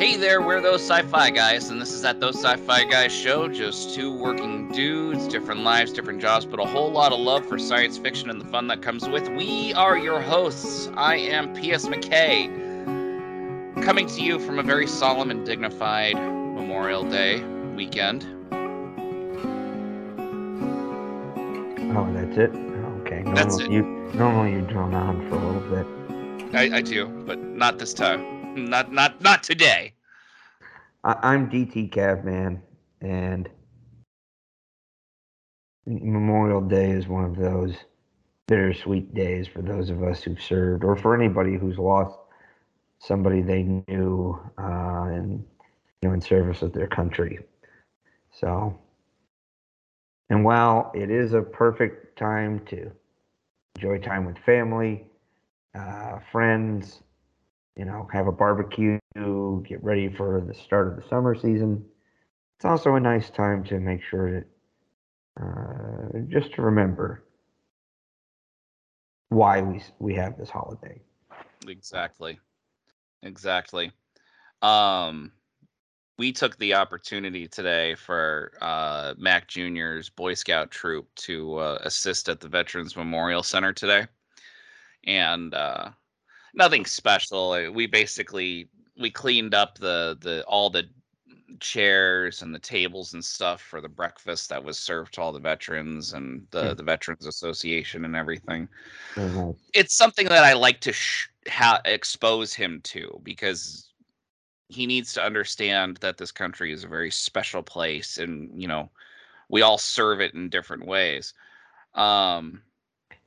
Hey there, we're those sci-fi guys, and this is at those sci-fi guys show. Just two working dudes, different lives, different jobs, but a whole lot of love for science fiction and the fun that comes with. We are your hosts. I am P.S. McKay, coming to you from a very solemn and dignified Memorial Day weekend. Oh, that's it. Okay. Normally That's it. You normally you drone on for a little bit. I, I do, but not this time. Not not not today. I, I'm DT Cavman, and Memorial Day is one of those bittersweet days for those of us who've served, or for anybody who's lost somebody they knew uh, in you know in service of their country. So, and while it is a perfect time to enjoy time with family, uh, friends, you know, have a barbecue, get ready for the start of the summer season. It's also a nice time to make sure that uh, just to remember why we we have this holiday. Exactly. Exactly. Um we took the opportunity today for uh Mac Jr.'s Boy Scout troop to uh, assist at the Veterans Memorial Center today. And uh nothing special. Uh, We basically we cleaned up the the all the chairs and the tables and stuff for the breakfast that was served to all the veterans and the Hmm. the Veterans Association and everything Very nice. it's something that I like to sh- ha- expose him to because he needs to understand that this country is a very special place and you know we all serve it in different ways um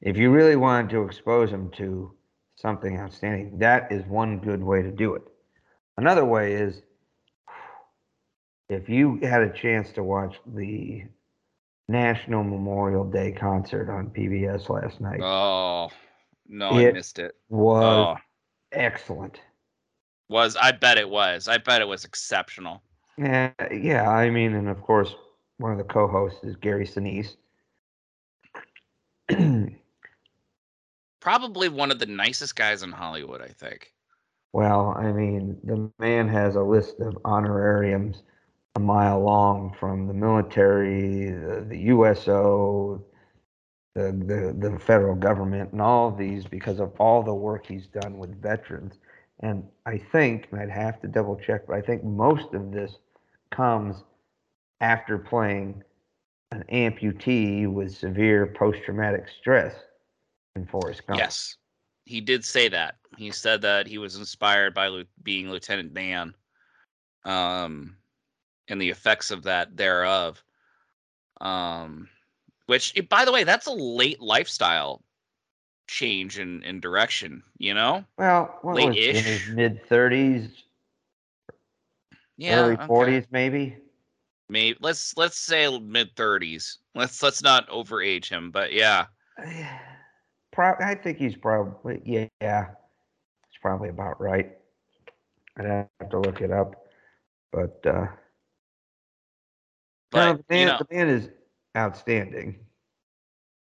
If you really wanted to expose him to something outstanding, that is one good way to do it. Another way is if you had a chance to watch the National Memorial Day concert on PBS last night, oh no i missed it was oh excellent. was i bet it was i bet it was exceptional Yeah, yeah. I mean, and of course, one of the co-hosts is Gary Sinise. probably one of the nicest guys in hollywood i think well, I mean, the man has a list of honorariums a mile long from the military, the, the USO, the, the the federal government, and all of these because of all the work he's done with veterans. And I think, and I'd have to double check, but I think most of this comes after playing an amputee with severe post-traumatic stress in Forrest Gump. yes he did say that he said that he was inspired by being lieutenant dan um and the effects of that thereof um which eh, by the way that's a late lifestyle change in in direction you know Well, what was in Late-ish. his mid 30s, yeah early okay. 40s, maybe? maybe let's let's say mid 30s let's let's not overage him but yeah Pro- I think he's probably, yeah, yeah, it's probably about right. I'd have to look it up. But, uh, no, but the, man, you know the man is outstanding.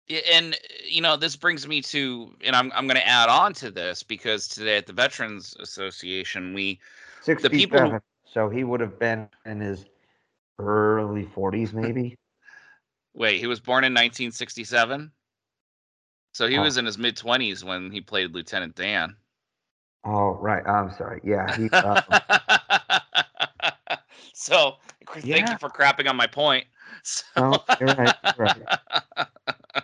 Yeah, and you know this brings me to and i'm, I'm going to add on to this because today at the veterans association we 67, people who- so he would have been in his early 40s, maybe. wait he was born in 1967 so he Oh. was in his mid 20s when he played lieutenant dan oh, right. I'm sorry. Yeah. He, uh, so thank Yeah. you for crapping on my point so, no, you're right. You're right.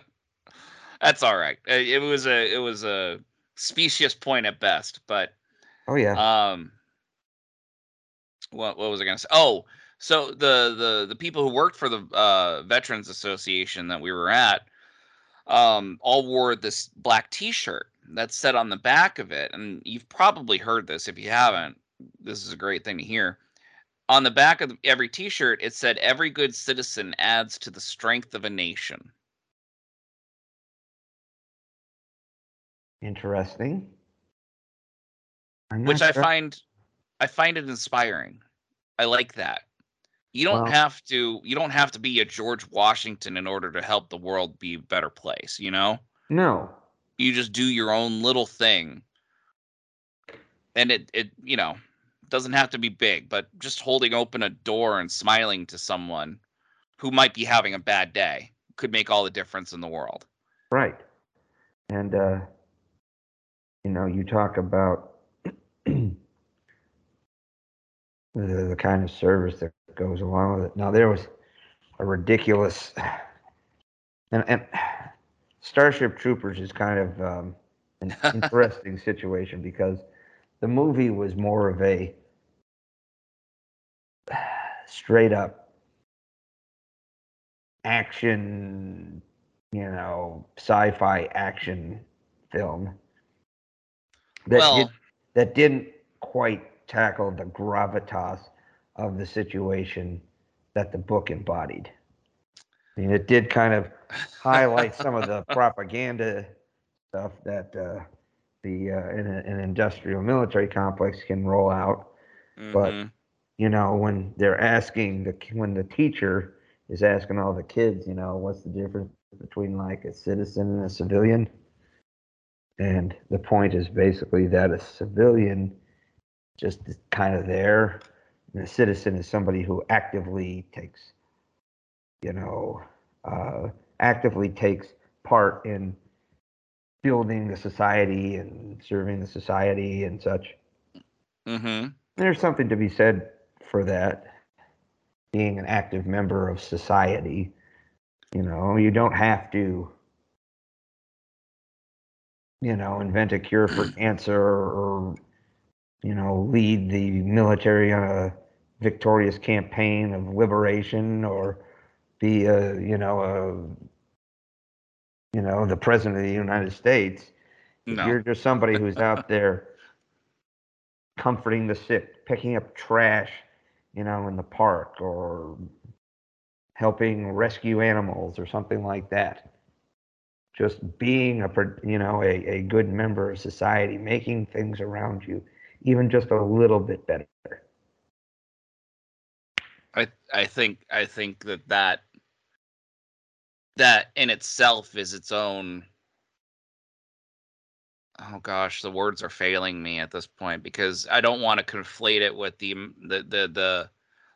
that's all right it was a it was a specious point at best but Oh, yeah. Um, what what was I gonna say? Oh, so the the the people who worked for the uh, Veterans Association that we were at, um, all wore this black T-shirt that said on the back of it, and you've probably heard this. If you haven't, this is a great thing to hear. On the back of every T-shirt, it said, "Every good citizen adds to the strength of a nation." Interesting. Which not I find I find it inspiring. I like that. You don't Well- have to you don't have to be a George Washington in order to help the world be a better place, you know? No. You just do your own little thing. And it it you know, doesn't have to be big, but just holding open a door and smiling to someone who might be having a bad day could make all the difference in the world. Right. And uh, you know, you talk about the, the kind of service that goes along with it. Now there was a ridiculous and, and Starship Troopers is kind of um, an interesting situation because the movie was more of a straight up action, you know, sci-fi action film that Well- did, that didn't quite tackle the gravitas of the situation that the book embodied. I mean, it did kind of highlight some of the propaganda stuff that uh, the uh, an, an industrial military complex can roll out. But- Mhm. You know, when they're asking the when the teacher is asking all the kids, you know, what's the difference between like a citizen and a civilian? And the point is basically that a civilian just kind of there, and a citizen is somebody who actively takes, you know, uh, actively takes part in building the society and serving the society and such. Mhm. There's something to be said for that, being an active member of society. You know, you don't have to, you know, invent a cure for cancer or, you know, lead the military on a victorious campaign of liberation or be a, you know, a, you know, the president of the United States. No. You're just somebody who's out there comforting the sick, picking up trash, you know, in the park or helping rescue animals or something like that. Just being a, you know, a, a good member of society, making things around you even just a little bit better. I I think I think that that that in itself is its own oh gosh the words are failing me at this point because I don't want to conflate it with the the the the,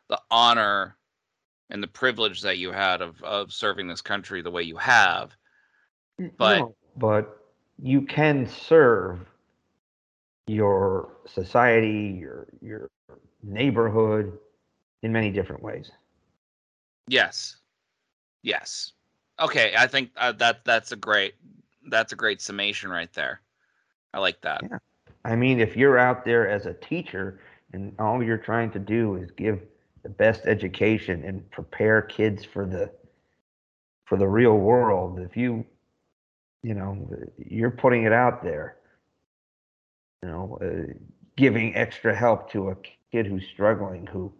the honor and the privilege that you had of of serving this country the way you have But- No, but you can serve your society, your your neighborhood in many different ways. yes. Yes. Okay I think uh, that that's a great that's a great summation right there. I like that. Yeah. I mean, if you're out there as a teacher and all you're trying to do is give the best education and prepare kids for the for the real world, if you you know you're putting it out there, you know, uh, giving extra help to a kid who's struggling, who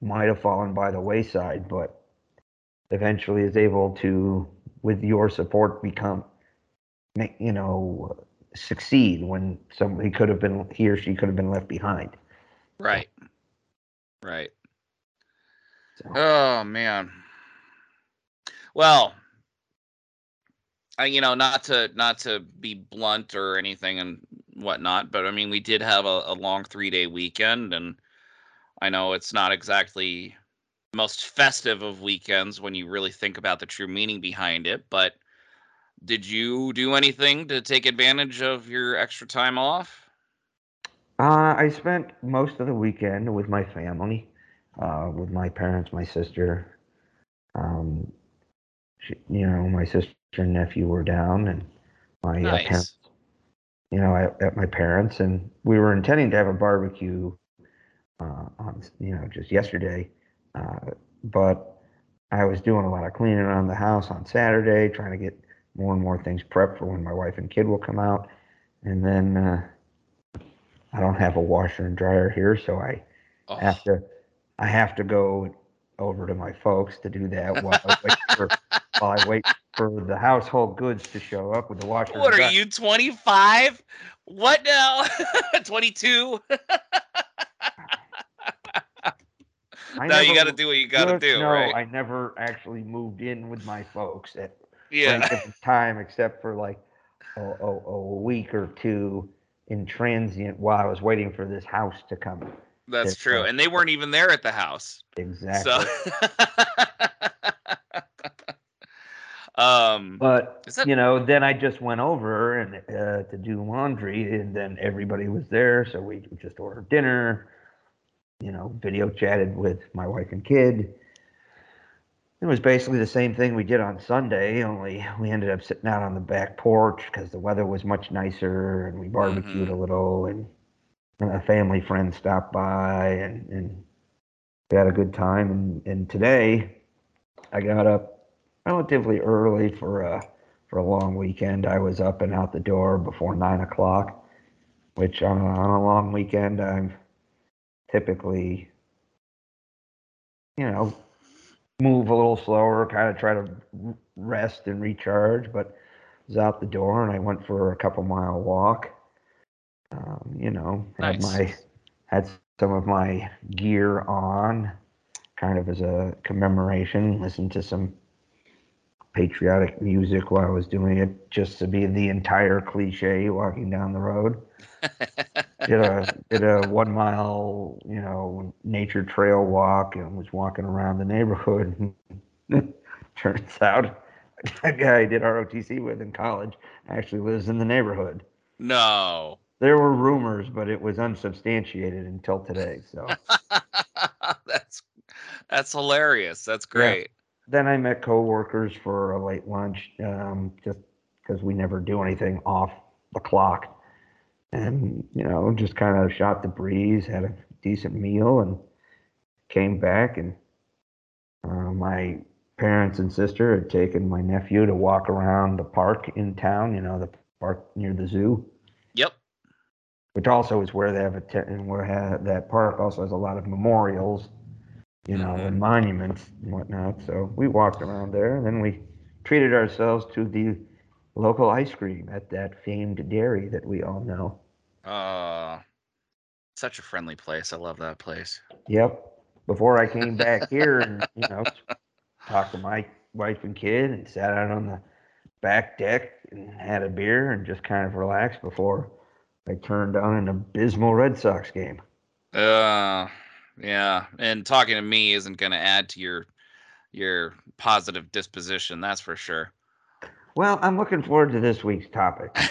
might have fallen by the wayside, but eventually is able to, with your support, become, make you know, succeed when somebody could have been he or she could have been left behind. Right. Right. So, Oh man. Well, I, you know, not to not to be blunt or anything and whatnot, but I mean, we did have a, a long three day weekend, and I know it's not exactly the most festive of weekends when you really think about the true meaning behind it. But did you do anything to take advantage of your extra time off? uh, I spent most of the weekend with my family, uh, with my parents, my sister. Um, she, you know, my sister and nephew were down, and my uh, Nice. parents, you know, at, at my parents, and we were intending to have a barbecue uh, on, you know, just yesterday, uh, but I was doing a lot of cleaning around the house on Saturday, trying to get more and more things prepped for when my wife and kid will come out, and then uh, I don't have a washer and dryer here, so I Oh, have to I have to go over to my folks to do that while I wait for while I wait for the household goods to show up with the washer. what are you, 25? What now? 22? I no, you got to do what you got to do, no, right? I never actually moved in with my folks at yeah. right time, except for like a, a, a week or two in transient while I was waiting for this house to come That's true, uh, and they weren't even there at the house. Exactly. So, um, But that- you know, then I just went over and uh, to do laundry, and then everybody was there, so we just ordered dinner. You know, video chatted with my wife and kid. It was basically the same thing we did on Sunday, only we ended up sitting out on the back porch because the weather was much nicer, and we barbecued Mhm. a little, and a family friend stopped by, and, and we had a good time. And, and today, I got up relatively early for a for a long weekend. I was up and out the door before nine o'clock, which on a, on a long weekend I'm typically, you know, move a little slower, kind of try to rest and recharge. But I was out the door and I went for a couple mile walk. Um, you know, had my had some of my gear on, kind of as a commemoration. Listened to some patriotic music while I was doing it, just to be the entire cliche walking down the road. Did a did a one mile, you know, nature trail walk and was walking around the neighborhood. Turns out that guy I did ROTC with in college actually lives in the neighborhood. no. There were rumors, but it was unsubstantiated until today. So that's that's hilarious. That's great. Then I met coworkers for a late lunch, um, just because we never do anything off the clock, and you know, just kind of shot the breeze, had a decent meal, and came back. And uh, my parents and sister had taken my nephew to walk around the park in town. You know, the park near the zoo, Yep. which also is where they have a te- and where ha- that park also has a lot of memorials you know, and monuments and whatnot. So we walked around there, and then we treated ourselves to the local ice cream at that famed dairy that we all know. Uh such a friendly place. I love that place. Yep. Before I came back here and you know talked to my wife and kid and sat out on the back deck and had a beer and just kind of relaxed before I turned on an abysmal Red Sox game. Uh yeah. And talking to me isn't gonna add to your your positive disposition, that's for sure. Well, I'm looking forward to this week's topic.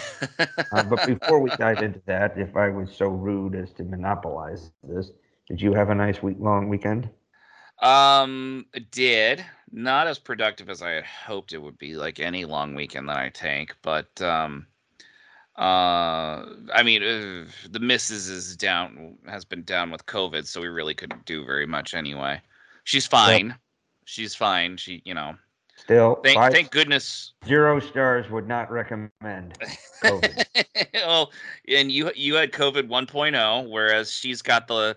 Uh, but before we dive into that, if I was so rude as to monopolize this, did you have a nice week long weekend? Um, did not as productive as I had hoped it would be, like any long weekend that I take. But um, uh, I mean, uh, the missus is down, has been down with COVID, so we really couldn't do very much anyway. She's fine. She's fine. She, you know, Still, thank five, thank goodness. zero stars would not recommend COVID. well, and you you had COVID 1.0, whereas she's got the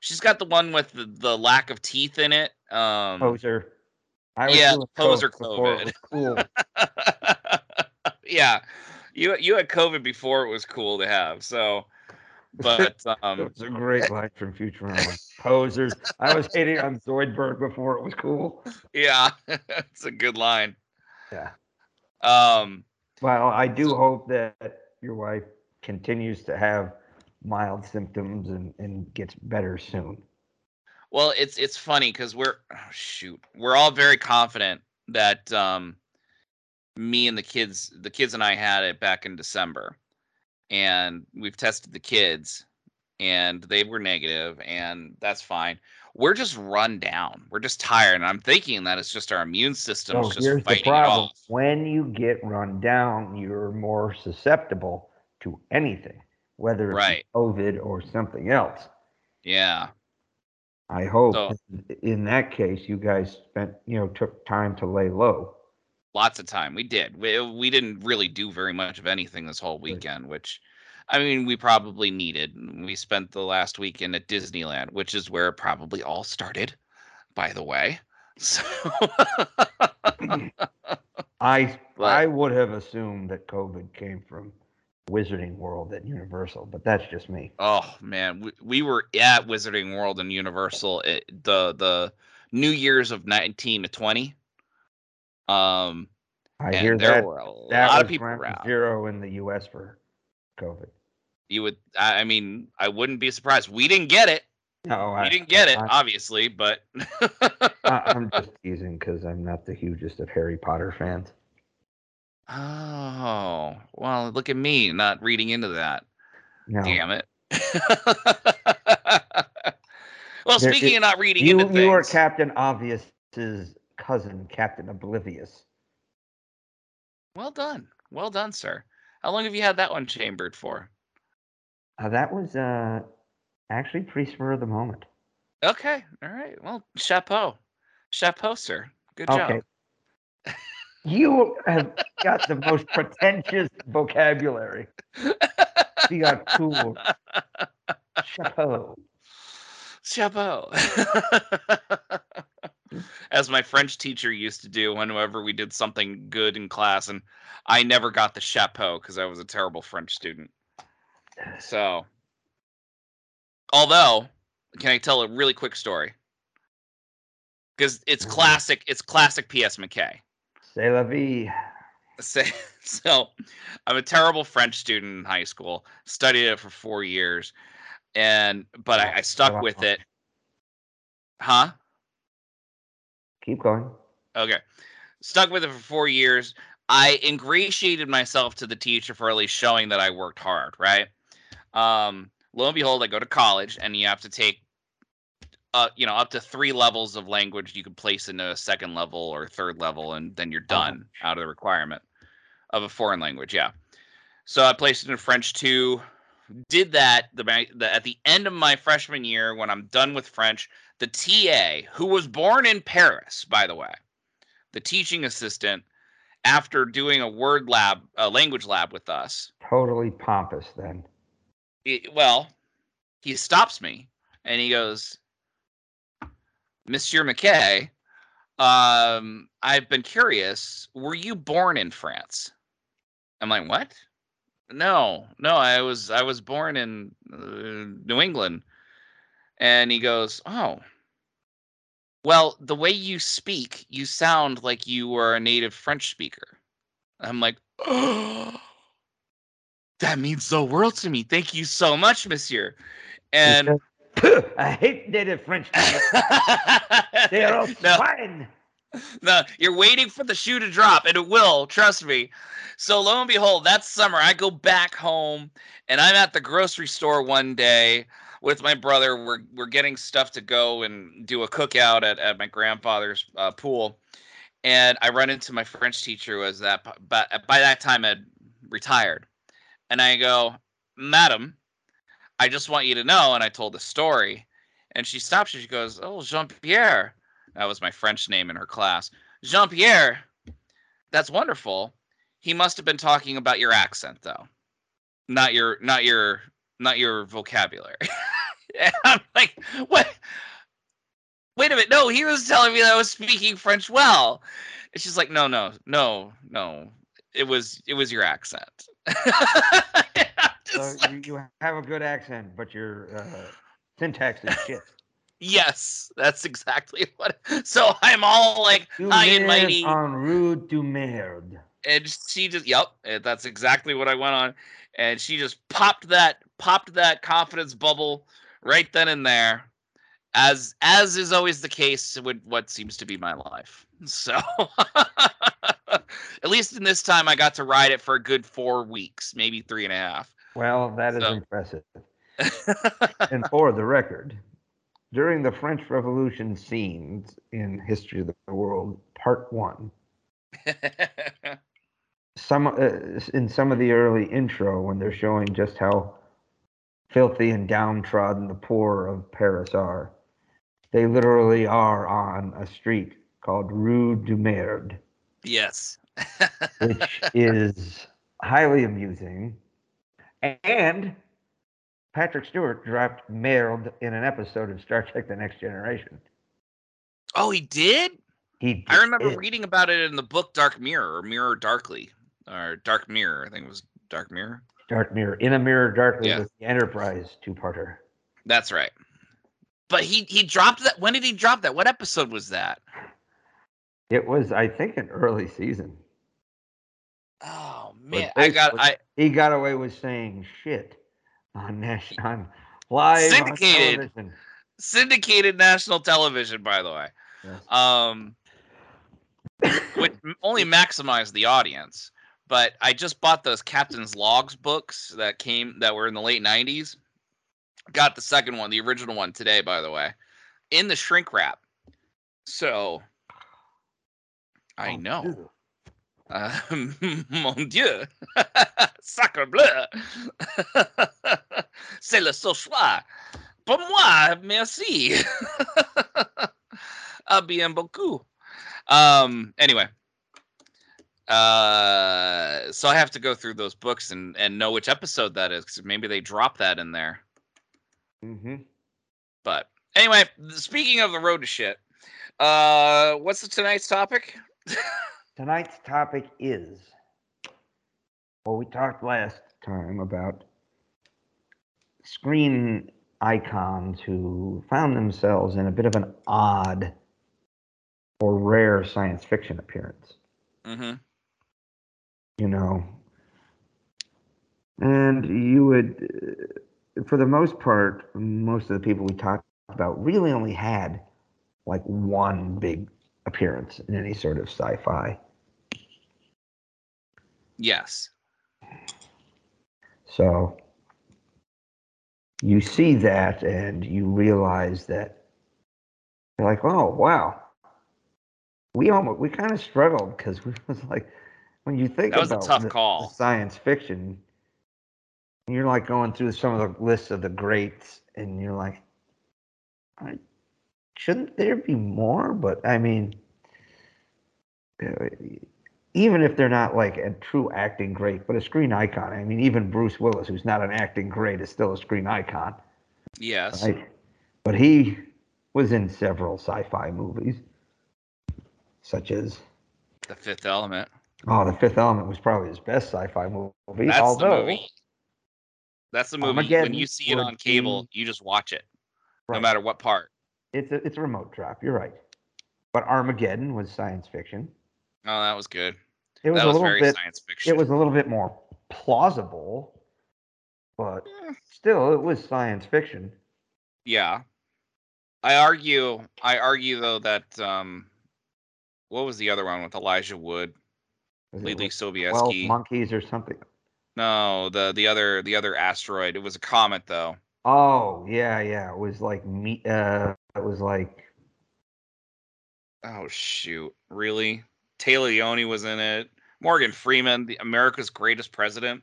she's got the one with the, the lack of teeth in it. Um, poser. I Yeah, poser coke before it was cool. yeah, you you had COVID before it was cool to have. So, but um, was a great line from Futurama. Posers. I was hating on Zoidberg before it was cool. yeah, it's a good line. Yeah. Um, Well, I do hope that your wife continues to have mild symptoms and, and gets better soon. well, it's it's funny because we're oh, shoot, we're all very confident that um, me and the kids, the kids and I had it back in December, and we've tested the kids, and they were negative, and that's fine. We're just run down. We're just tired, and I'm thinking that it's just our immune system So just here's the problem. off. When you get run down, you're more susceptible to anything, whether it's Right. COVID or something else. Yeah. I hope So- in that case you guys spent, you know, took time to lay low. Lots of time. We did. We we didn't really do very much of anything this whole weekend, which I mean we probably needed. We spent the last weekend at Disneyland, which is where it probably all started, by the way. So I But- I would have assumed that COVID came from Wizarding World at Universal, but that's just me. oh man, we, we were at Wizarding World and Universal at the the New Year's of 19 to 20. Um I hear there that were a lot of people around. zero in the U.S. for COVID. You would I I mean, I wouldn't be surprised. We didn't get it. No, I, didn't get it, I, obviously, but I, I'm just teasing because I'm not the hugest of Harry Potter fans. oh, well, look at me not reading into that. No, Damn it. well, There- speaking it- of not reading you into you are Captain Obvious's cousin, Captain Oblivious. well done, well done, sir. How long have you had that one chambered for? Uh, that was uh, actually pretty spur of the moment. Okay, all right. Well, chapeau, chapeau, sir. Good Okay. job. You have got the most pretentious vocabulary. You got cool. Chapeau. Chapeau. As my French teacher used to do whenever we did something good in class, and I never got the chapeau because I was a terrible French student. So, although, can I tell a really quick story? Because it's Mhm. classic. It's classic P.S. McKay. C'est la vie. So, so I'm a terrible French student in high school. Studied it for four years, and but I, I stuck with it. Huh? Keep going. Okay. Stuck with it for four years. I ingratiated myself to the teacher for at least showing that I worked hard, right? Um, lo and behold, I go to college and you have to take uh, you know, up to three levels of language you could place into a second level or third level, and then you're done out of the requirement of a foreign language. Yeah. So I placed it in French two. Did that the, the at the end of my freshman year when I'm done with French the TA, who was born in Paris, by the way, the teaching assistant, after doing a word lab, a language lab with us, Totally pompous then. it- well, he stops me and he goes, Monsieur McKay, um, I've been curious. Were you born in France? I'm like, what? No, no, I was I was born in uh, New England. And he goes, oh. Well, the way you speak, you sound like you were a native French speaker. I'm like, oh, that means the world to me. Thank you so much, Monsieur. And I hate native French. They are all no, swine. no, you're waiting for the shoe to drop, and it will. Trust me. So lo and behold, that summer I go back home, and I'm at the grocery store one day with my brother. We're we're getting stuff to go and do a cookout at, at my grandfather's uh, pool, and I run into my French teacher who was that but by that time had retired, and I go, Madam, I just want you to know, and I told the story, and she stops and she goes, Oh, Jean Pierre. That was my French name in her class. Jean Pierre, that's wonderful. He must have been talking about your accent though. Not your not your not your vocabulary. and I'm like, what wait a minute, no, he was telling me that I was speaking French well. And she's like, no, no, no, no. It was it was your accent. So like, you, have a good accent, but your uh, syntax is shit. yes, that's exactly what. So I'm all like You high and mighty. en route du merde. and she just yep that's exactly what i went on and she just popped that popped that confidence bubble right then and there as as is always the case with what seems to be my life. So at least in this time i got to ride it for a good four weeks maybe three and a half. Well, that is So- impressive. And for the record, during the French Revolution scenes in History of the World, Part One, some uh, in some of the early intro when they're showing just how filthy and downtrodden the poor of Paris are, they literally are on a street called Rue du Merde, yes. which is highly amusing. And Patrick Stewart dropped Merde in an episode of Star Trek: The Next Generation. oh he did? He i remember reading about it in the book dark mirror or mirror darkly or dark mirror i think it was dark mirror Dark Mirror in a mirror darkly Yeah. with the Enterprise two-parter. That's right. But he he dropped that. When did he drop that? What episode was that? It was, I think, an early season. Oh man, I got I He got away with saying shit on national, on live on Syndicated. television. syndicated national television, by the way. Yes. Um, which only maximized the audience. But I just bought those Captain's Logs books that came that were in the late '90s. Got the second one, the original one today, by the way, in the shrink wrap. So I Oh, know. ew. Uh, mon Dieu, sacre bleu, c'est le seul choix. Pour moi, merci. Ah, bien beaucoup. Um. Anyway, uh, so I have to go through those books and and know which episode that is. 'cause maybe they drop that in there. Mm-hmm. But anyway, speaking of the road to shit, uh, what's the tonight's topic? Tonight's topic is well, we talked last time about screen icons who found themselves in a bit of an odd or rare science fiction appearance, Mm-hmm. You know. And you would, uh, for the most part, most of the people we talked about really only had like one big appearance in any sort of sci fi. Yes. So you see that and you realize that you're like, oh wow. We almost we kind of struggled because we was like when you think That was a about tough the- call. the science fiction, you're like going through some of the lists of the greats and you're like, shouldn't there be more? But I mean, even if they're not like a true acting great, but a screen icon. I mean, even Bruce Willis, who's not an acting great, is still a screen icon. Yes. Right? But he was in several sci-fi movies, such as The Fifth Element. Oh, The Fifth Element was probably his best sci-fi movie. That's although, the movie. That's the movie. Armageddon When you see it on cable, be- you just watch it, no matter what part. it's a it's a remote drop. You're right. But Armageddon was science fiction. Oh, that was good. It was that a was little very bit. science fiction. It was a little bit more plausible, but Eh, still, it was science fiction. yeah. I argue. I argue though that um, what was the other one with Elijah Wood, Was it Leelee Twelve Sobieski? monkeys or something? No, the the other the other asteroid. It was a comet though. Oh yeah, yeah. It was like me. Uh, it was like Oh shoot! Really? Téa Leoni was in it. Morgan Freeman, the America's greatest president.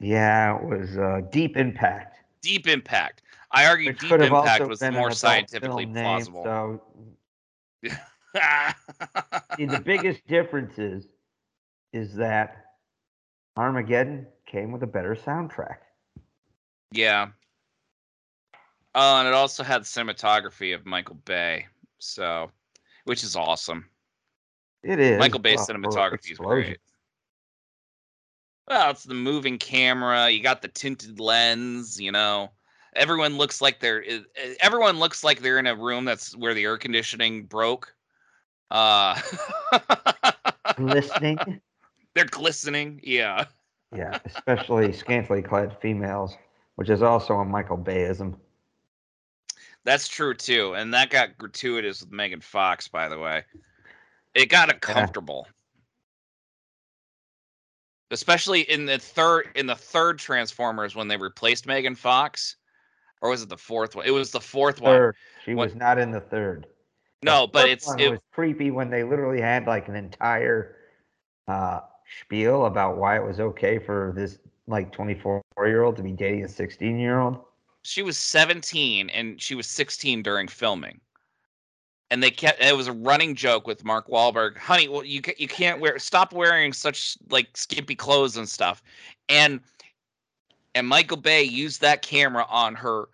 yeah, it was uh, Deep Impact. Deep Impact. I argue Which Deep Impact was more scientifically name, plausible. So see, the biggest difference is, is that Armageddon came with a better soundtrack. yeah. Oh, and it also had cinematography of Michael Bay, so which is awesome. It is. Michael Bay's oh, well, cinematography is great. Well, it's the moving camera. You got the tinted lens. You know, everyone looks like they're. Everyone looks like they're in a room that's where the air conditioning broke. Uh, Listening. they're glistening. Yeah. Yeah, especially scantily clad females, which is also a Michael Bayism. That's true too, and that got gratuitous with Megan Fox, by the way. It got uncomfortable, especially in the third in the third Transformers when they replaced Megan Fox, or was it the fourth one? It was the fourth one. She What- was not in the third. No, but it's it, was creepy when they literally had like an entire uh, spiel about why it was okay for this like 24 year old to be dating a 16 year old. she was 17 and she was 16 during filming. And they kept it was a running joke with Mark Wahlberg. Honey, well you you can't wear stop wearing such like skimpy clothes and stuff. And and Michael Bay used that camera on her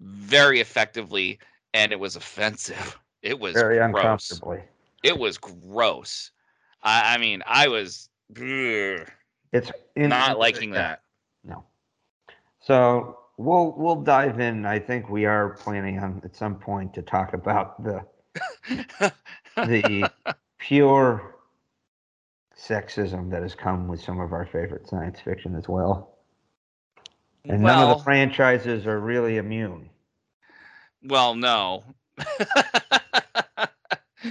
very effectively and it was offensive. It was Very gross. uncomfortably. It was gross. I, I mean, I was It's not liking that. No. So we'll we'll dive in. I think we are planning on at some point to talk about the the pure sexism that has come with some of our favorite science fiction as well. And none of the franchises are really immune. Well, no.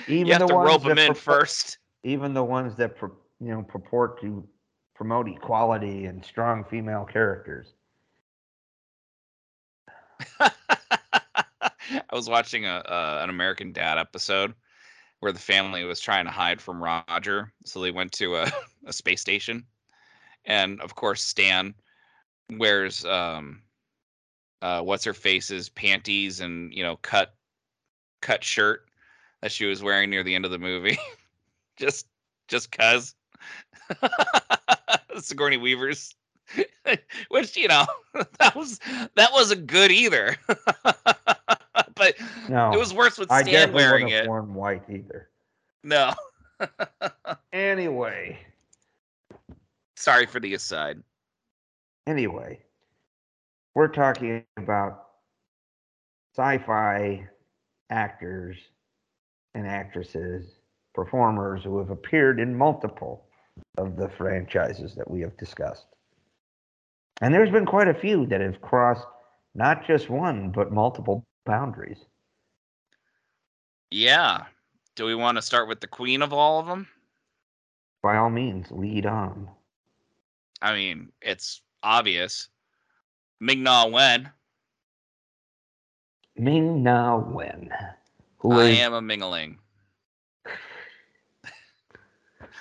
Even you have the to ones rope them in purport- first. Even the ones that you know purport to promote equality and strong female characters. I was watching a, a an American Dad episode where the family was trying to hide from Roger, so they went to a, a space station, and of course Stan wears um uh what's her face's panties and you know cut cut shirt that she was wearing near the end of the movie, just just cause Sigourney Weaver's. Which you know that was that wasn't good either, but No, it was worse with Stan I definitely wearing it. worn white either. No, Anyway, sorry for the aside. anyway, we're talking about sci-fi actors and actresses, performers who have appeared in multiple of the franchises that we have discussed. And there's been quite a few that have crossed not just one, but multiple boundaries. Yeah. Do we want to start with the queen of all of them? By all means, lead on. I mean, it's obvious. Ming Na Wen. Ming Na Wen, who I is am a Mingling.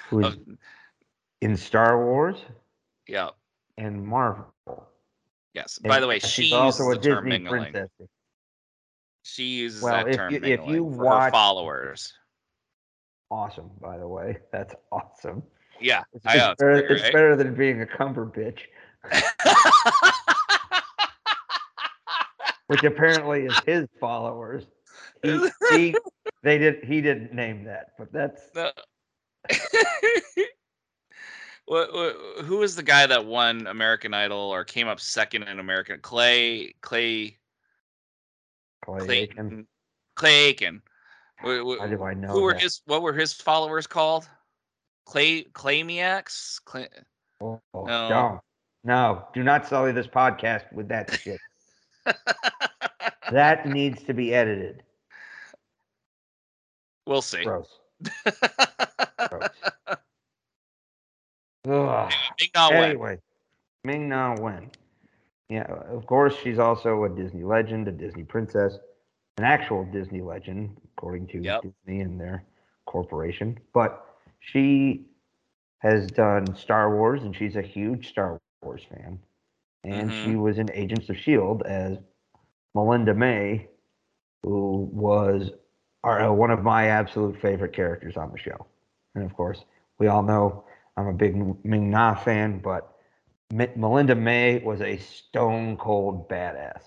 who is in Star Wars yeah. and Marvel. Yes. By the way, she she's also a Disney mingling. princess. She uses Well, that if term you- if you for watch- followers. Awesome, by the way. That's awesome. Yeah, It's, I know. it's better, It's great, better than being a cumber bitch, which apparently is his followers. He, he they did he didn't name that, but that's No. what, what, who was the guy that won American Idol or came up second in American Clay Clay Clay Clay Aiken. Clay Aiken? Wh- wh- How do I know? who were that? his what were his followers called? Clay Claymiacs? Clay, Oh, oh, No. Don't. No, do not sully this podcast with that shit. that needs to be edited. We'll see. Gross. Gross. Ming Na Wen. Anyway, Ming Na Wen. Yeah, of course, she's also a Disney legend, a Disney princess, an actual Disney legend, according to Yep. Disney and their corporation. But she has done Star Wars, and she's a huge Star Wars fan. And Mhm. she was in Agents of S.H.I.E.L.D. As Melinda May, who was our, uh, one of my absolute favorite characters on the show. And of course, we all know I'm a big Ming Na fan, but M- Melinda May was a stone cold badass.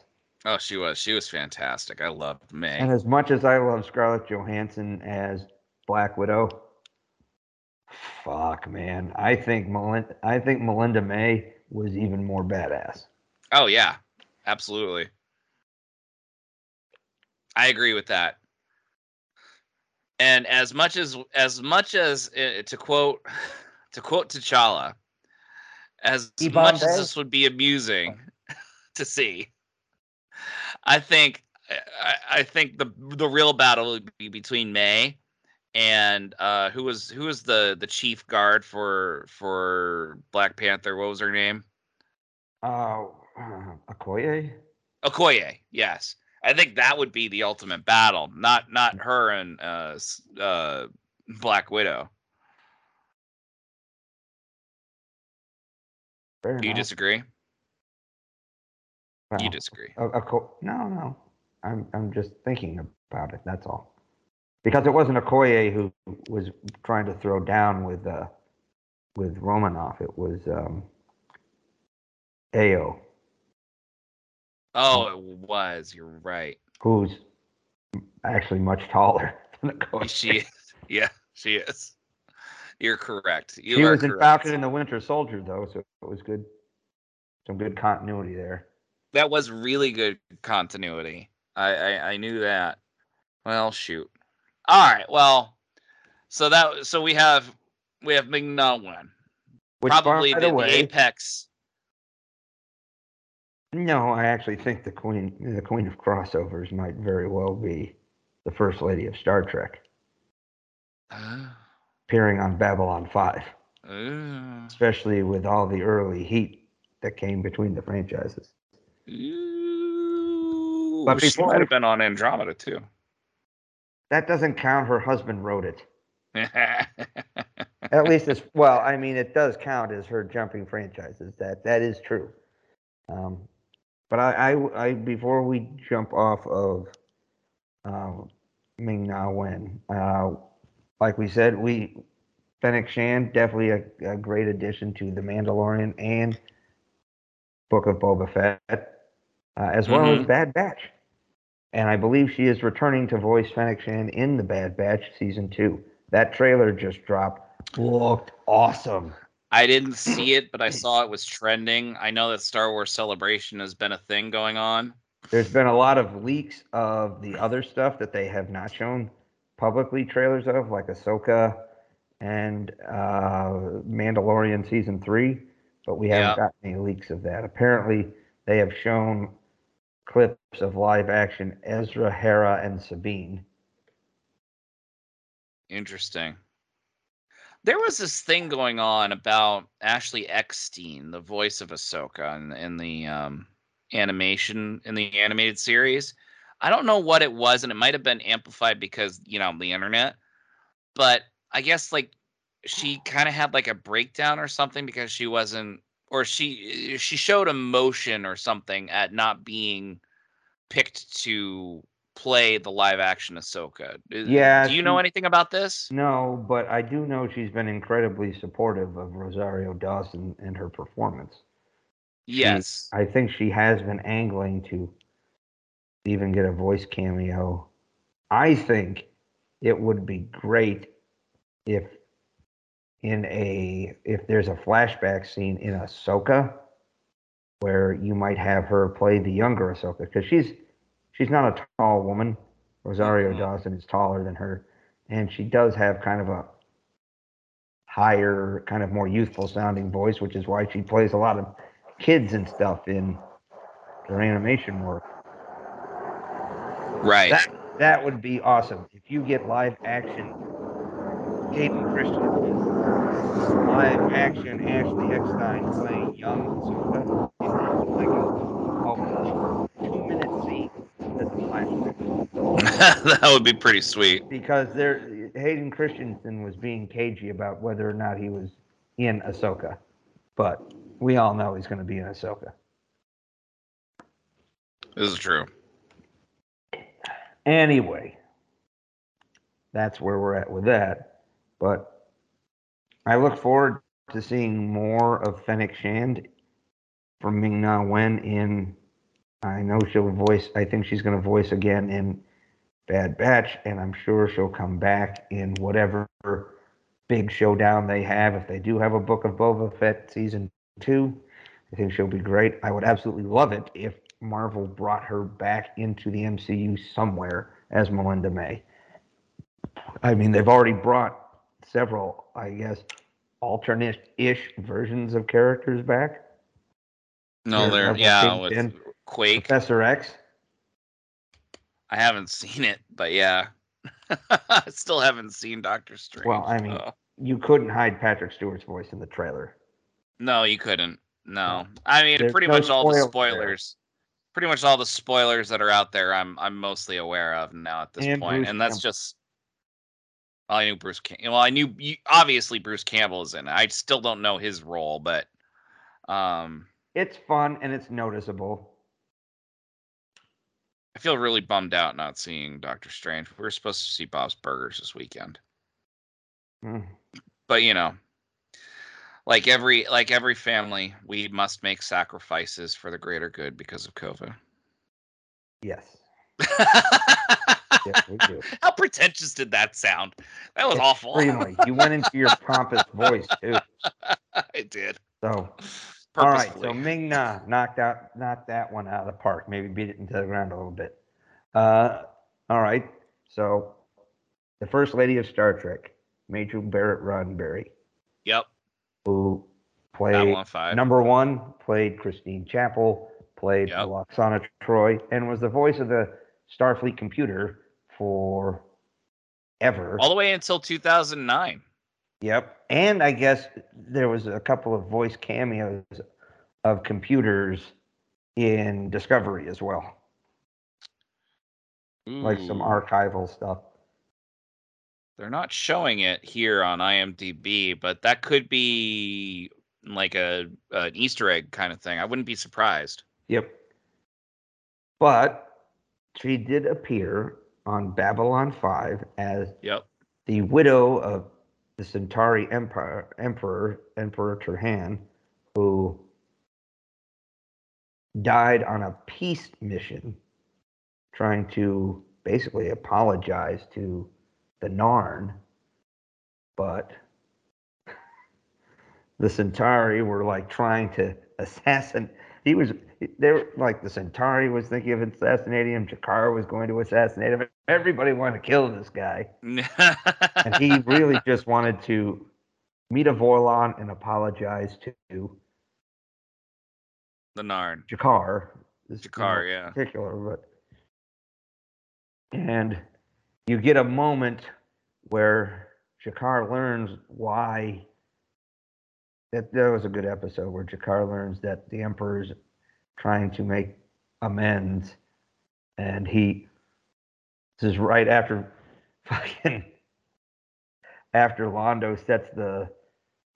Oh, she was. She was fantastic. I loved May. And as much as I love Scarlett Johansson as Black Widow, fuck man, I think Melinda, I think Melinda May was even more badass. Oh yeah, absolutely. I agree with that. And as much as as much as uh, to quote to quote T'Challa, as Keep much as this would be amusing to see, I think I, I think the the real battle would be between May and uh, who was who was the the chief guard for for Black Panther? What was her name? Uh, uh, Okoye? Okoye, yes. I think that would be the ultimate battle, not not her and uh, uh, Black Widow. Fair Do you enough. disagree? You disagree. A, a co- no, no. I'm I'm just thinking about it. That's all. Because it wasn't Okoye who was trying to throw down with uh with Romanoff. It was um Ayo, Oh, it was. You're right. who's actually much taller than Okoye. She is. Yeah, she is. You're correct. You She are was in correct. Falcon and the Winter Soldier though, so it was good. Some good continuity there. That was really good continuity. I, I I knew that. Well, shoot. All right. Well, so that so we have we have Ming Na Wen. Which, Probably the, the the apex. No, I actually think the queen, the queen of crossovers, might very well be the first lady of Star Trek, appearing on Babylon Five, Uh, especially with all the early heat that came between the franchises. ooh, But she before might have been on Andromeda too. That doesn't count. Her husband wrote it. At least it's well. I mean, it does count as her jumping franchises. That that is true. Um, but I, I, I before we jump off of um, Ming Na Wen, uh, like we said, we Fennec Shand definitely a, a great addition to the Mandalorian and Book of Boba Fett, uh, as well as Mhm. Bad Batch. And I believe she is returning to voice Fennec Shand in the Bad Batch season two. That trailer just dropped. Looked awesome. I didn't see it, but I saw it was trending. I know that Star Wars Celebration has been a thing going on. There's been a lot of leaks of the other stuff that they have not shown publicly trailers of, like Ahsoka and uh, Mandalorian season three, but we haven't Yeah. gotten any leaks of that. Apparently, they have shown clips of live action Ezra, Hera, and Sabine. Interesting. There was this thing going on about Ashley Eckstein, the voice of Ahsoka in, in the um, animation in the animated series. I don't know what it was, and it might have been amplified because you know the internet. But I guess like she kind of had like a breakdown or something because she wasn't, or she she showed emotion or something at not being picked to play the live action Ahsoka. Is- Yeah, Do you know anything about this? No, but I do know she's been incredibly supportive of Rosario Dawson and her performance. She- Yes. I think she has been angling to even get a voice cameo. I think it would be great if in a if there's a flashback scene in Ahsoka where you might have her play the younger Ahsoka because she's she's not a tall woman. Rosario Mhm. Dawson is taller than her, and she does have kind of a higher, kind of more youthful sounding voice, which is why she plays a lot of kids and stuff in her animation work. Right. That that would be awesome if you get live action. Hayden Christensen, live action Ashley Eckstein playing young Ahsoka in like a, a two minute scene as a flashback. that would be pretty sweet. Because there, Hayden Christensen was being cagey about whether or not he was in Ahsoka, but we all know he's going to be in Ahsoka. This is true. Anyway, that's where we're at with that. But I look forward to seeing more of Fennec Shand from Ming Na Wen in. I know she'll voice. I think she's going to voice again in Bad Batch, and I'm sure she'll come back in whatever big showdown they have. If they do have a Book of Boba Fett season two, I think she'll be great. I would absolutely love it if Marvel brought her back into the MCU somewhere as Melinda May. I mean, they've already brought several, I guess, alternate-ish versions of characters back. No. Rebel Yeah, with Quake. Professor X. I haven't seen it, but yeah, I still haven't seen Doctor Strange. Well, I mean- so- You couldn't hide Patrick Stewart's voice in the trailer. no, you couldn't. No, I mean, There's pretty no much all the spoilers there. Pretty much all the spoilers that are out there, I'm I'm mostly aware of now at this And point, Bruce and that's Campbell. just. Well, I knew Bruce. Cam- well, I knew you, obviously Bruce Campbell is in it. I still don't know his role, but um, It's fun and it's noticeable. I feel really bummed out not seeing Doctor Strange. We were supposed to see Bob's Burgers this weekend. Mm. but you know like every like every family we must make sacrifices for the greater good because of covid Yes. Yes, we do. how pretentious did that sound that was awful Extremely. You went into your pompous voice too. i did So all right. So Ming Na knocked out knocked that one out of the park. Maybe beat it into the ground a little bit. Uh, all right. So the first lady of Star Trek, Majel Barrett Roddenberry, yep who played Babylon 5 number one, played Christine Chapel, played Yep. Lwaxana Troi, and was the voice of the Starfleet computer for ever. All the way until 2009. Yep. And I guess there was a couple of voice cameos of computers in Discovery as well, like some archival stuff. They're not showing it here on IMDb, but that could be like a an Easter egg kind of thing. I wouldn't be surprised. Yep. But she did appear on Babylon 5 as Yep. the widow of the Centauri Empire, Emperor, Emperor Turhan, who died on a peace mission trying to basically apologize to the Narn. But the Centauri were like trying to assassinate. He was, they were like the Centauri was thinking of assassinating him. G'Kar was going to assassinate him. Everybody wanted to kill this guy and he really just wanted to meet a Vorlon and apologize to the Narn. G'Kar. this G'Kar, yeah. Particular, but and you get a moment where G'Kar learns why. That that was a good episode where G'Kar learns that the Emperor's trying to make amends, and he. This is right after fucking after Londo sets the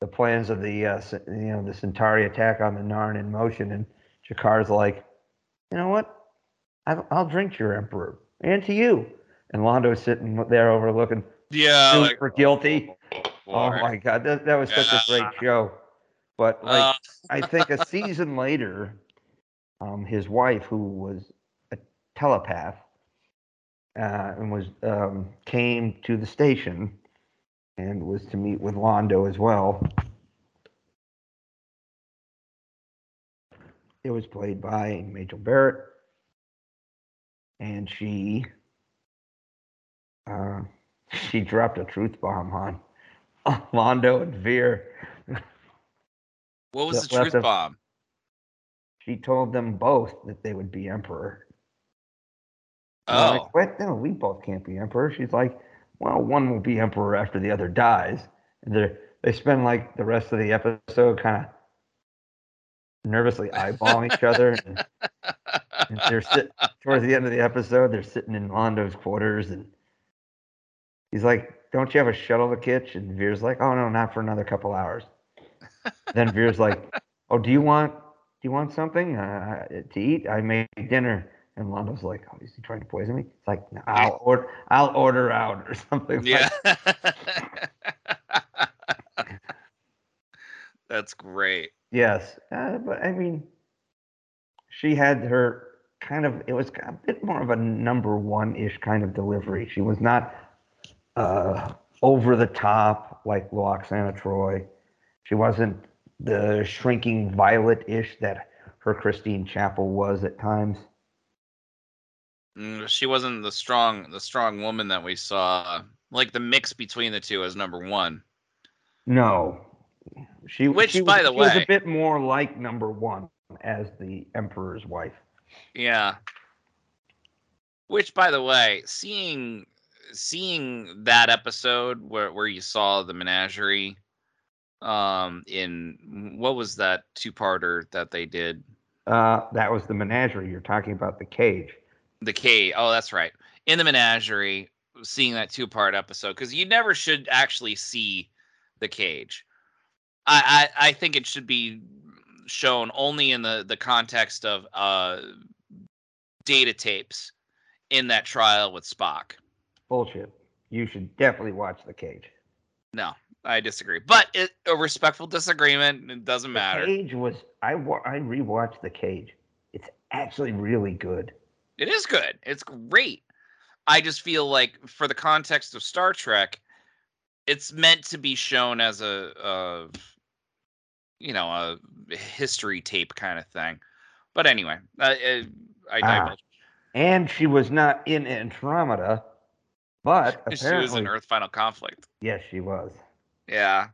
the plans of the uh, you know the Centauri attack on the Narn in motion, and G'Kar's like, you know what, I'll, I'll drink to your emperor and to you. And Londo's sitting there overlooking, Yeah. super guilty. Oh my god, that, that was such a great show. But like, Uh, I think a season later, um, his wife, who was a telepath, uh, and was um, came to the station and was to meet with Londo as well. It was played by Majel Barrett, and she uh, she dropped a truth bomb on Londo and Vir. what was the truth bomb? She told them both that they would be emperor. Oh. like, what? No, we both can't be emperor. She's like, well, one will be emperor after the other dies. And they they spend like the rest of the episode kind of nervously eyeballing each other. And, and they're sit towards the end of the episode. They're sitting in Londo's quarters, and he's like, "Don't you have a shuttle to catch?" And Vir's like, "Oh no, not for another couple hours." then Vir's like, "Oh, do you want do you want something uh, to eat? I made dinner." And Londo's like, "Oh, is he trying to poison me?" It's like, no, "I'll order I'll order out or something." yeah. Like, That's great. yes, uh, but I mean, she had her kind of it was a bit more of a number one ish kind of delivery. She was not uh, over the top like Lwaxana Troi. She wasn't the shrinking violet ish that her Christine Chapel was at times. Mm, She wasn't the strong the strong woman that we saw. Like the mix between the two as number one. No, she. Which, she was, by the she was a bit more like number one as the Emperor's wife. Yeah. Which, by the way, seeing seeing that episode where where you saw the menagerie, um, in what was that two parter that they did? Uh, that was the menagerie. You're talking about the cage. The cage. Oh, that's right. In the menagerie, seeing that two part episode because you never should actually see the cage. I, I I think it should be shown only in the the context of uh data tapes in that trial with Spock. Bullshit. You should definitely watch the cage. No, I disagree. But it, a respectful disagreement. It doesn't The matter. cage was. I wa- I rewatched the cage. It's actually really good. It is good. It's great. I just feel like for the context of Star Trek, it's meant to be shown as a, a you know, a history tape kind of thing. But anyway, uh, uh, I Ah. And she was not in Andromeda, but she was in Earth Final Conflict. yes, she was. Yeah.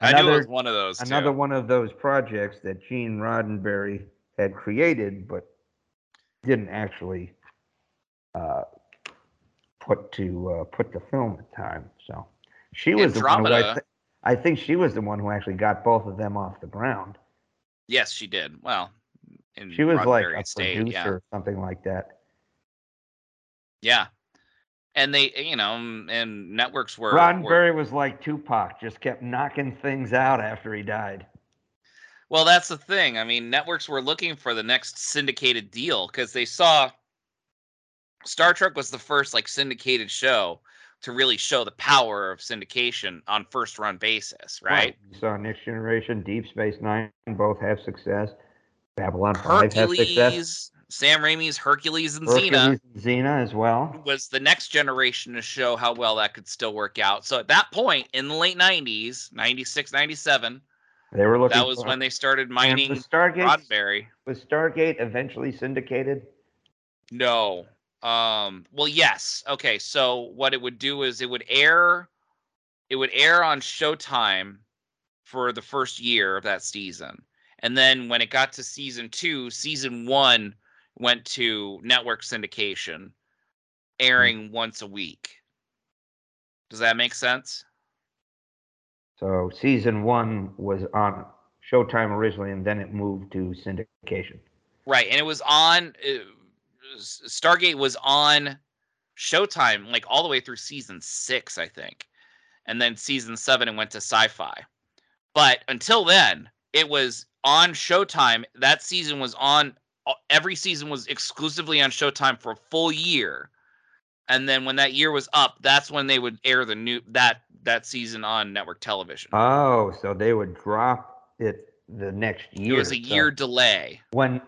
I knew it Another- was one of those Another two. one of those projects that Gene Roddenberry had created, but didn't actually uh, put to uh, put the film in time. So she was the one who I, th- I think she was the one who actually got both of them off the ground. Yes, she did. Well, in She was like a stayed, producer yeah. or something like that. Yeah. And they, you know, mm, and networks were, were Roddenberry was like Tupac, just kept knocking things out after he died. Well, that's the thing. I mean, networks were looking for the next syndicated deal because they saw Star Trek was the first like syndicated show to really show the power of syndication on first run basis, right? So Next Generation, Deep Space Nine both have success. Babylon 5 has success. Sam Raimi's Hercules and Xena Hercules and Xena as well. was the next generation to show how well that could still work out. So at that point in the late 90s, 96, 97, They were looking that was when they started mining was Stargate Roddenberry. was Stargate eventually syndicated? No. Um well yes. Okay, so what it would do is it would air it would air on Showtime for the first year of that season. And then when it got to season 2, season 1 went to network syndication airing once a week. Does that make sense? So season one was on Showtime originally, and then it moved to syndication. Right, and it was on uh, S- Stargate was on Showtime like all the way through season 6, I think. And then season 7 it went to Sci-Fi. But until then, it was on Showtime. That season was on uh, every season was exclusively on Showtime for a full year. And then when that year was up, that's when they would air the new that that season on network television. Oh, so they would drop it the next year. it was a so year delay. when.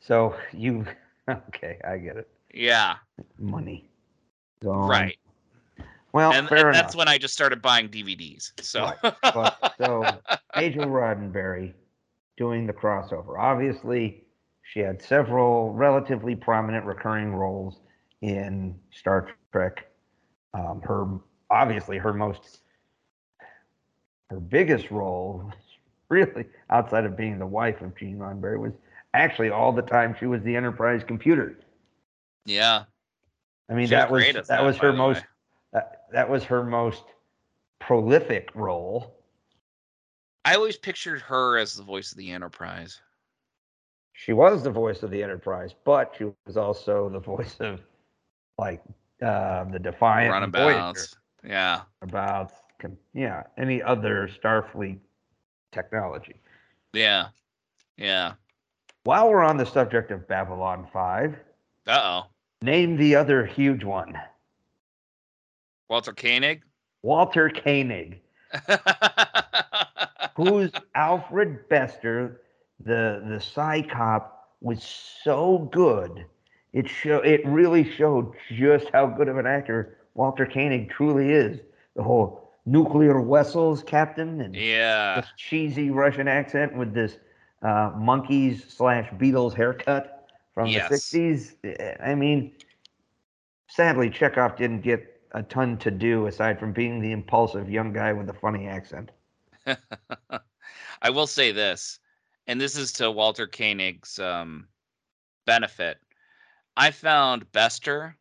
So you, okay, I get it. Yeah, Money. So, right. Well, and, and that's when I just started buying DVDs. So But, so Majel Roddenberry doing the crossover. Obviously, she had several relatively prominent recurring roles in Star Trek. Um, her obviously her most her biggest role, really outside of being the wife of Gene Roddenberry, was actually all the time she was the Enterprise computer. yeah, I mean, that was that, that, was her most that, that was her most prolific role. I always pictured her as the voice of the Enterprise. She was the voice of the Enterprise, but she was also the voice of like uh, the Defiant Runabouts. Yeah, about yeah any other Starfleet technology. yeah, yeah. While we're on the subject of Babylon Five, Uh oh. name the other huge one. Walter Koenig. Walter Koenig. who's Alfred Bester, the the Psi cop, was so good. It show it really showed just how good of an actor Walter Koenig truly is. The whole nuclear vessels captain and yeah, this cheesy Russian accent with this uh, Monkees slash Beatles haircut from Yes. the sixties. I mean, sadly, Chekov didn't get a ton to do aside from being the impulsive young guy with a funny accent. I will say this, and this is to Walter Koenig's um, benefit. I found Bester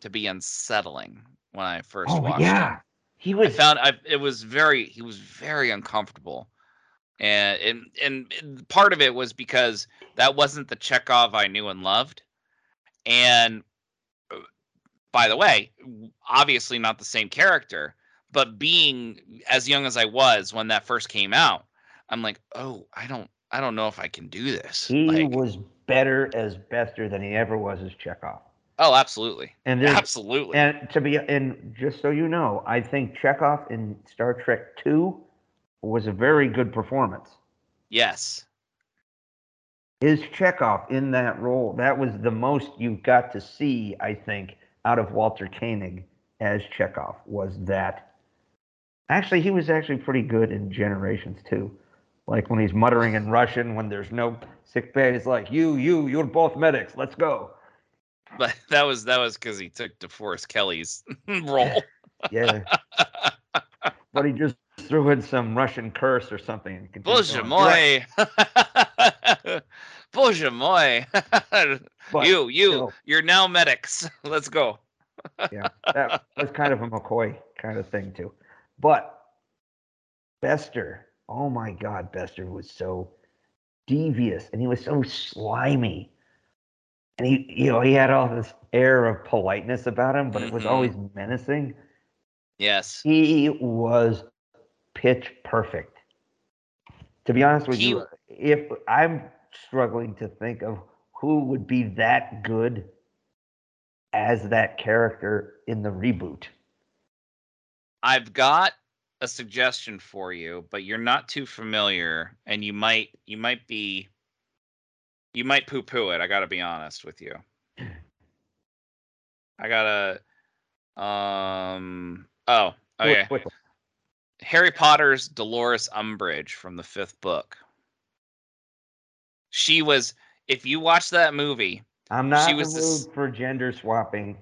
to be unsettling when I first Oh watched yeah, him. he I was. found I, it was very he was very uncomfortable, and, and and and part of it was because that wasn't the Chekov I knew and loved, and uh, by the way, obviously not the same character, but being as young as I was when that first came out, I'm like, oh, I don't I don't know if I can do this. he Like, was better as Bester than he ever was as Chekov. oh, absolutely, And absolutely, and to be and just so you know, I think Chekov in Star Trek Two was a very good performance. yes, His Chekov in that role, that was the most you've got to see, I think, out of Walter Koenig as Chekov was that. Actually, he was actually pretty good in Generations too like when he's muttering in Russian when there's no sick bay. He's like, "You, you, you're both medics. Let's go." But that was that was because he took DeForest Kelley's role. Yeah. but he just threw in some Russian curse or something. Боже мой! Боже! You, you, still, you're now medics. Let's go. yeah, that was kind of a McCoy kind of thing too. But Bester oh my God, Bester was so devious and he was so slimy. And he, you know, he had all this air of politeness about him, but it was Mhm. always menacing. Yes. He was pitch perfect. To be honest with He- you, if I'm struggling to think of who would be that good as that character in the reboot. I've got a suggestion for you, but you're not too familiar, and you might you might be you might poo poo it. I gotta be honest with you. I gotta um oh okay. quick one. Harry Potter's Dolores Umbridge from the fifth book. She was if you watch that movie, I'm not She in the was for gender swapping.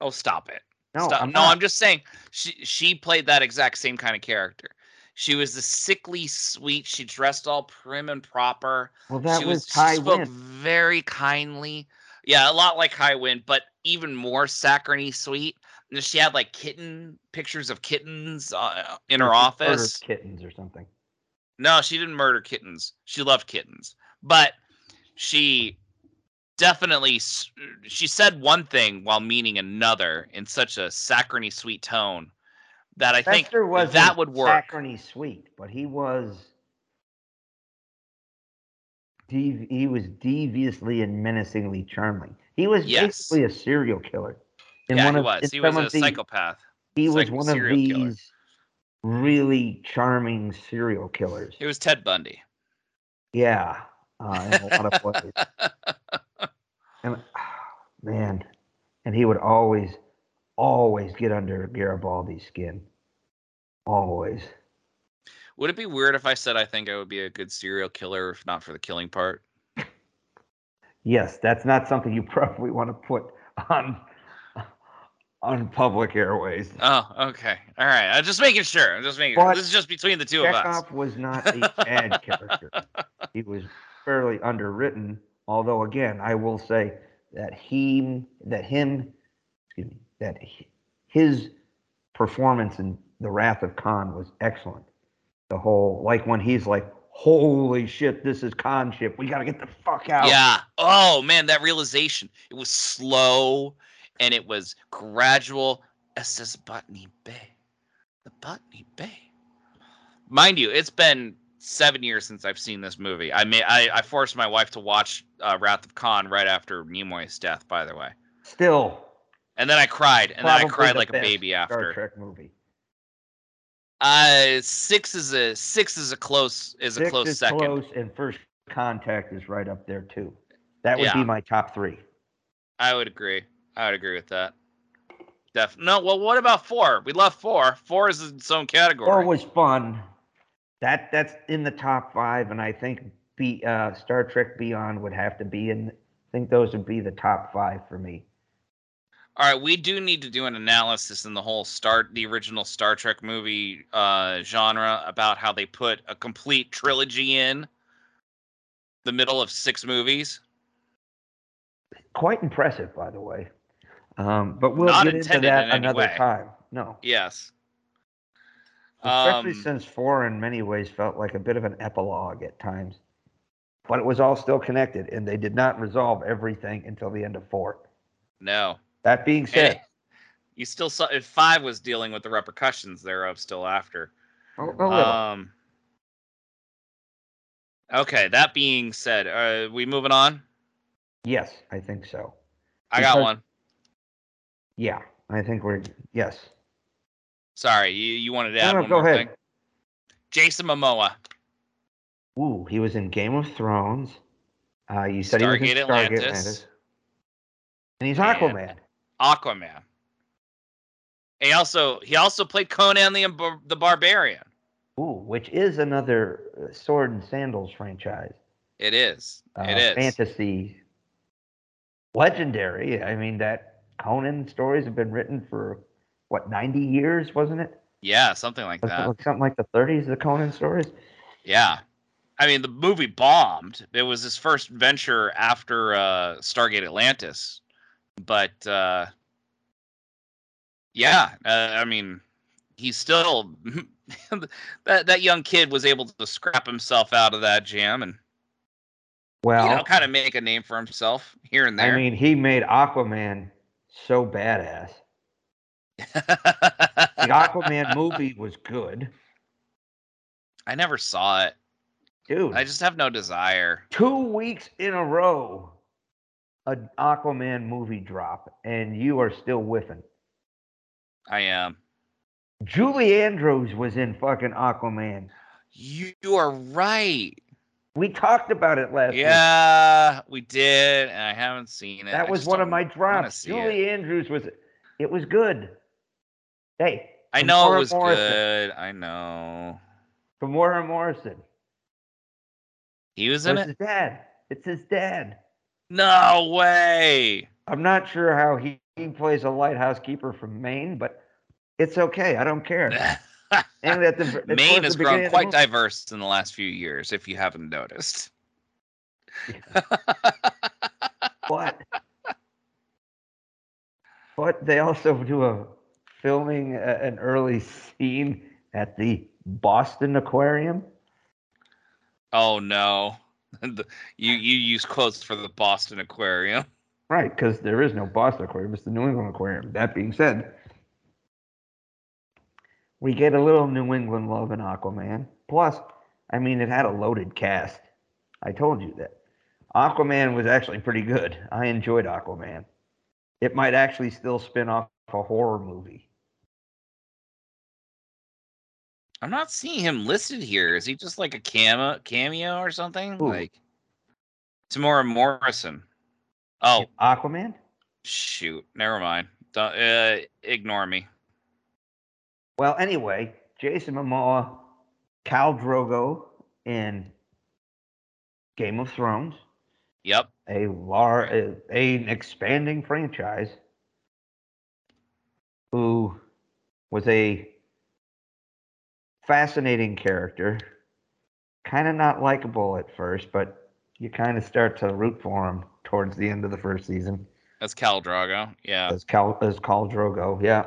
oh stop it. No. I'm no, not. I'm just saying she she played that exact same kind of character. She was the sickly sweet. She dressed all prim and proper. well, that she was she Kai spoke Winn. very kindly. Yeah, a lot like Kai Winn, but even more saccharine sweet. And She had like kitten pictures of kittens uh, in her She office. kittens or something. No, she didn't murder kittens. She loved kittens, but she definitely she said one thing while meaning another in such a saccharine sweet tone that I think that would work. Saccharine sweet, but he was he was deviously and menacingly charming. He was Yes. basically a serial killer. In yeah, one he of, was. He was a the- psychopath. He was psych- one of serial killer. these really charming serial killers. He was Ted Bundy. Yeah, uh, in a lot of ways. Man, and he would always, always get under Garibaldi's skin. Always. Would it be weird if I said I think I would be a good serial killer if not for the killing part? Yes, that's not something you probably want to put on on public airways. Oh, okay. All right. I'm just making sure. I'm just making sure. This is just between the two of us. Chekov was not a bad character. He was fairly underwritten, although again, I will say that he that him excuse me, that his performance in The Wrath of Khan was excellent. The whole like when he's like, Holy shit, this is Khan ship. We gotta get the fuck out. Yeah. Oh man, that realization. It was slow and it was gradual. SS Botany Bay. The Botany Bay. Mind you, it's been seven years since I've seen this movie. I mean, I, I forced my wife to watch uh, Wrath of Khan right after Nimoy's death, by the way. Still And then I cried, and then I cried like a baby Star after. Trek movie. Uh, six is a six is a close is a close is second. close, and First Contact is right up there too. That would Yeah. be my top three. I would agree. I would agree with that. Def no. Well, what about four? We love four. Four is its own category. Four was fun. That that's in the top five, and I think be uh, Star Trek Beyond would have to be in. I think those would be the top five for me. All right, we do need to do an analysis in the whole Star, the original Star Trek movie uh, genre about how they put a complete trilogy in the middle of six movies. Quite impressive, by the way. Um, but we'll Not get into that in another way. time. No, Yes. Especially Um, since four, in many ways, felt like a bit of an epilogue at times. But it was all still connected, and they did not resolve everything until the end of four. No. That being said, it- you still saw if five was dealing with the repercussions thereof still after. little. Um. Okay. That being said, are we moving on. yes, I think so. I got one. Yeah, I think we're yes. Sorry, you, you wanted to add No, no, one go more ahead. thing. Jason Momoa, Ooh, he was in Game of Thrones. Uh, you said he was in Stargate Stargate Atlantis. Atlantis. And he's And- Aquaman. Aquaman. He also he also played Conan the the Barbarian. Ooh, which is another uh, Sword and Sandals franchise. It is. Uh, it is. Fantasy. Legendary. I mean, that Conan stories have been written for, what, 90 years, wasn't it? Yeah, something like that. something like the 30s, the Conan stories? Yeah. I mean, the movie bombed. It was his first venture after uh, Stargate Atlantis, but uh, yeah, uh, I mean, he's still that that young kid was able to scrap himself out of that jam and Well, you know kind of make a name for himself here and there. I mean, he made Aquaman so badass. The Aquaman movie was good, I never saw it. dude. I just have no desire. two weeks in a row, an Aquaman movie drop, and you are still whiffing. I am. Julie Andrews was in fucking Aquaman. You are right. We talked about it last week. Yeah, we did, and I haven't seen it. That was one of my drops. see it. Julie Andrews was. It was good. Hey, I know it was Morrison. good. I know. From Warren Morrison. He was in It's it. his dad. It's his dad. No way. I'm not sure how he, he plays a lighthouse keeper from Maine, but it's okay. I don't care. And at the, at Maine has grown beginning of the quite diverse in the last few years, if you haven't noticed. But but they also do a filming a, an early scene at the Boston Aquarium. oh no, you you use quotes for the Boston Aquarium. Right, because there is no Boston Aquarium, it's the New England Aquarium. That being said, we get a little New England love in Aquaman. Plus, I mean, it had a loaded cast. I told you that. Aquaman was actually pretty good. I enjoyed Aquaman. It might actually still spin off a horror movie. I'm not seeing him listed here. Is he just like a cameo cameo or something? Who? Like Temuera Morrison. Oh Aquaman? shoot, never mind. Don't, uh, ignore me. Well, anyway, Jason Momoa, Khal Drogo in Game of Thrones, Yep. a lar a, a- an expanding franchise, who was a fascinating character, kind of not likable at first, but you kind of start to root for him towards the end of the first season That's Khal Drago. Yeah. as Khal as Khal Drogo. Yeah.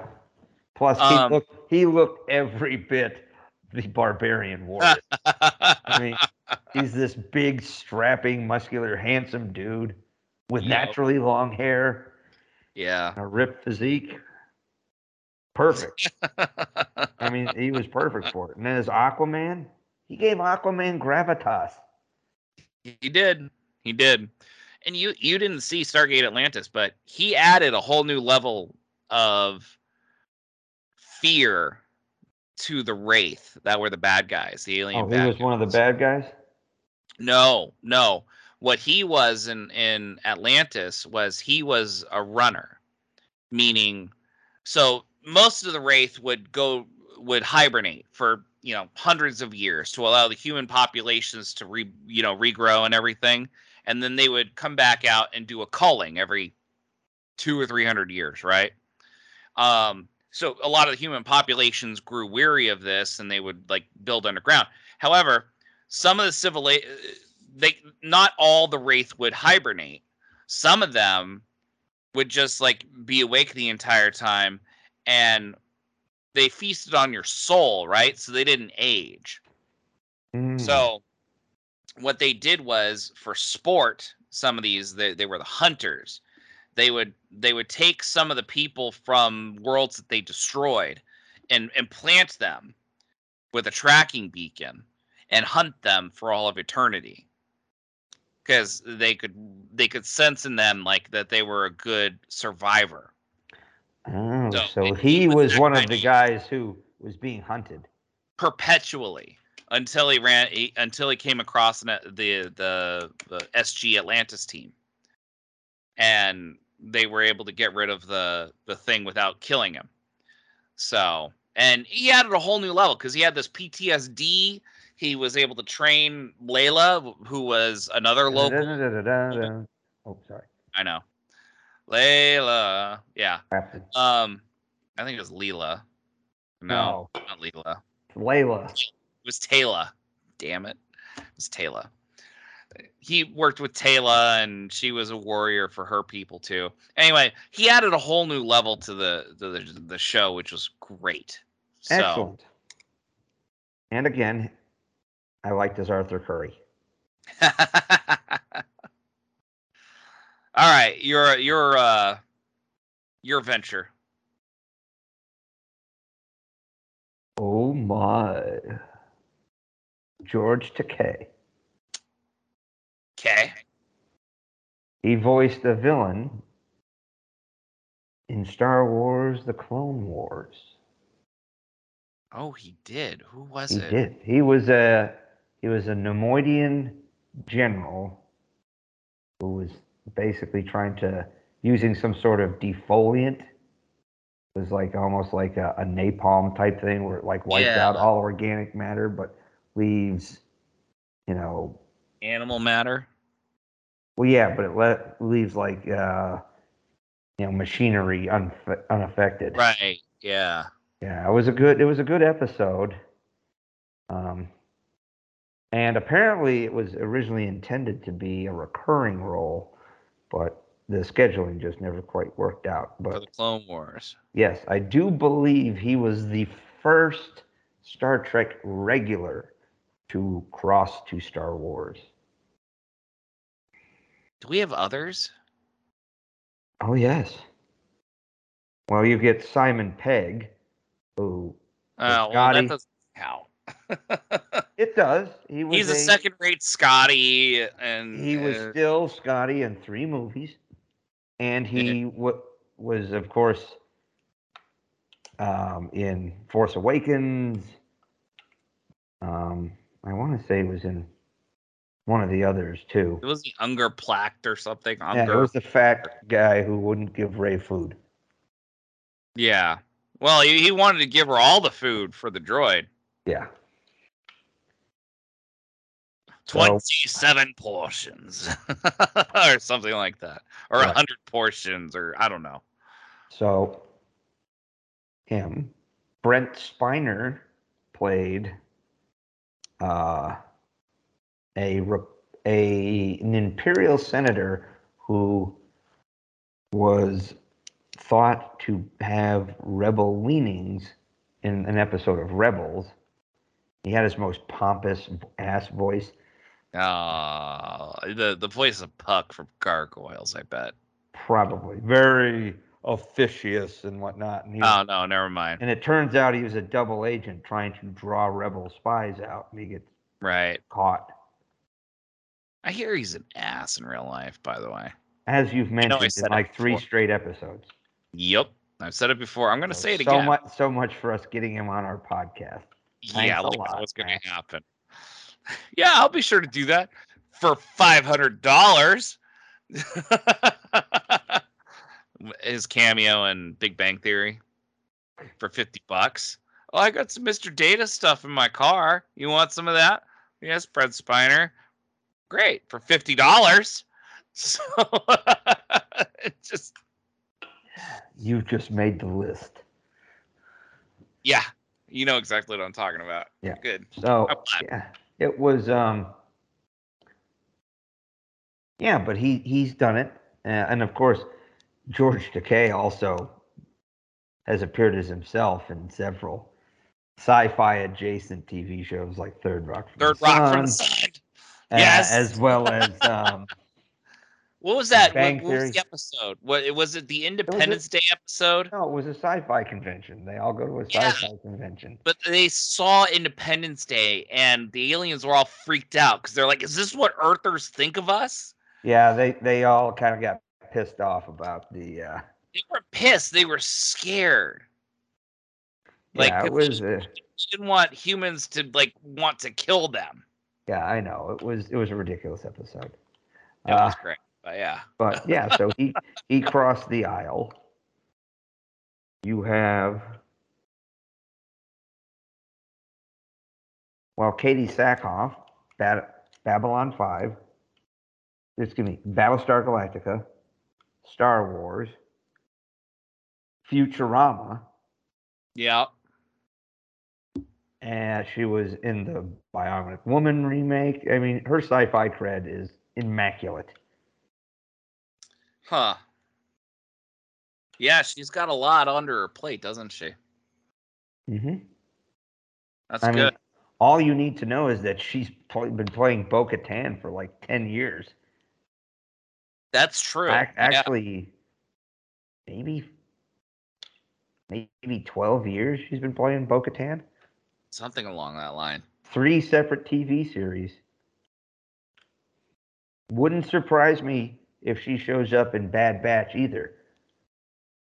Plus, he Um, looked he looked every bit the barbarian warrior. I mean, he's this big, strapping, muscular, handsome dude with Yep. naturally long hair yeah. a ripped physique. Perfect. I mean, he was perfect for it. And then as Aquaman, he gave Aquaman gravitas. He did. He did. And you you didn't see Stargate Atlantis, but he added a whole new level of fear to the Wraith that were the bad guys, the alien Oh, he was one of the bad guys. No, no. What he was in in Atlantis was he was a runner, meaning so most of the wraith would go would hibernate for you know hundreds of years to allow the human populations to re you know regrow and everything, and then they would come back out and do a culling every two or three hundred years, right? Um, so a lot of the human populations grew weary of this, and they would like build underground. However, some of the civil they not all the wraith would hibernate some of them would just like be awake the entire time and they feasted on your soul right? So they didn't age. Mm. so what they did was for sport some of these they, they were the hunters. They would they would take some of the people from worlds that they destroyed and and plant them with a tracking beacon and hunt them for all of eternity. Because they could they could sense in them like that they were a good survivor Oh, So, so he he was was one of the guys who was being hunted. perpetually until he ran he, until he came across the the the SG Atlantis team, and they were able to get rid of the the thing without killing him. So and he added a whole new level because he had this PTSD. He was able to train Layla, who was another local. Da-da-da-da-da-da. Oh, sorry. I know, Layla. Yeah. Captain. Um, I think it was Leela. No, not Leela. Layla. It was Teyla. Damn it. It was Teyla. He worked with Teyla, and she was a warrior for her people too. Anyway, he added a whole new level to the to the, the show, which was great. So, Excellent. And again, I liked his Arthur Curry. All right, your your uh your venture. Oh my. George Takei. Okay. He voiced a villain in Star Wars The Clone Wars. Oh, he did. Who was He it? did. He was a he was a Neimoidian general who was basically trying to using some sort of defoliant. It was like almost like a, a napalm type thing where it like wipes Yeah. out all organic matter but leaves, you know, Animal matter. well yeah, but it le- leaves like uh, you know machinery unf- unaffected. Right. Yeah. Yeah, it was a good it was a good episode. Um and apparently it was originally intended to be a recurring role, but the scheduling just never quite worked out. For But the Clone Wars. yes, I do believe he was the first Star Trek regular to cross to Star Wars. Do we have others? Oh yes. Well, you get Simon Pegg, who Oh, well, Scotty. that count. it does. He was He's a a second-rate Scotty, and he was uh, still Scotty in three movies, and he wa was, of course, um, in Force Awakens. Um, I want to say he was in one of the others too. it was the Unkar Plutt or something. Yeah, it was the fat guy who wouldn't give Rey food. Yeah. Well, he, he wanted to give her all the food for the droid. Yeah, So- 27 portions or something like that or a Right. 100 portions or i don't know so him, Brent Spiner played uh, a a an imperial senator who was thought to have rebel leanings in an episode of Rebels. He had his most pompous ass voice. uh the the voice of puck from gargoyles i bet Probably very officious and whatnot. And, he oh no never mind and it turns out he was a double agent trying to draw rebel spies out, and he gets right caught. i hear he's an ass in real life by the way As you've mentioned in like three straight episodes. yep i've said it before i'm gonna So- say it so again much, so much for us getting him on our podcast. Thanks yeah a like lot, what's gonna happen. Yeah i'll be sure to do that for $500 his cameo in big bang theory for 50 bucks? Oh i got some mr data stuff in my car. You want some of that? Yes Fred spiner. Great for $50 so it just You've just made the list. yeah you know exactly what i'm talking about Yeah. good So I'm yeah, it was. um Yeah, but he he's done it, uh, and of course, George Takei also has appeared as himself in several sci-fi adjacent TV shows like Third Rock. From third the rock from the Sun, sun uh, Yes. as well as um, What was that? What, Bang what was the episode? What was it? The Independence Day episode? no, it was a sci-fi convention. They all go to a Yeah. sci-fi convention. But they saw Independence Day, and the aliens were all freaked out because they're like, "Is this what Earthers think of us?" Yeah, they they all kind of got pissed off about the. Uh, They were pissed. They were scared. Like, yeah, it was. they Uh, didn't want humans to like want to kill them. yeah, I know it was. It was a ridiculous episode. It Uh, was great. But yeah, But yeah, so he he crossed the aisle. You have well, Katee Sackhoff, Bad, Babylon Five. Excuse me, Battlestar Galactica, Star Wars, Futurama, yeah. and she was in the Bionic Woman remake. I mean, her sci-fi cred is immaculate. Huh. Yeah, she's got a lot under her plate, doesn't she? Mm-hmm. That's I good. mean, all you need to know is that she's pl- been playing Bo Katan for like 10 years. That's true. Yeah. actually, maybe maybe 12 years she's been playing Bo Katan. Something along that line. Three separate TV series. Wouldn't surprise me if she shows up in Bad Batch either.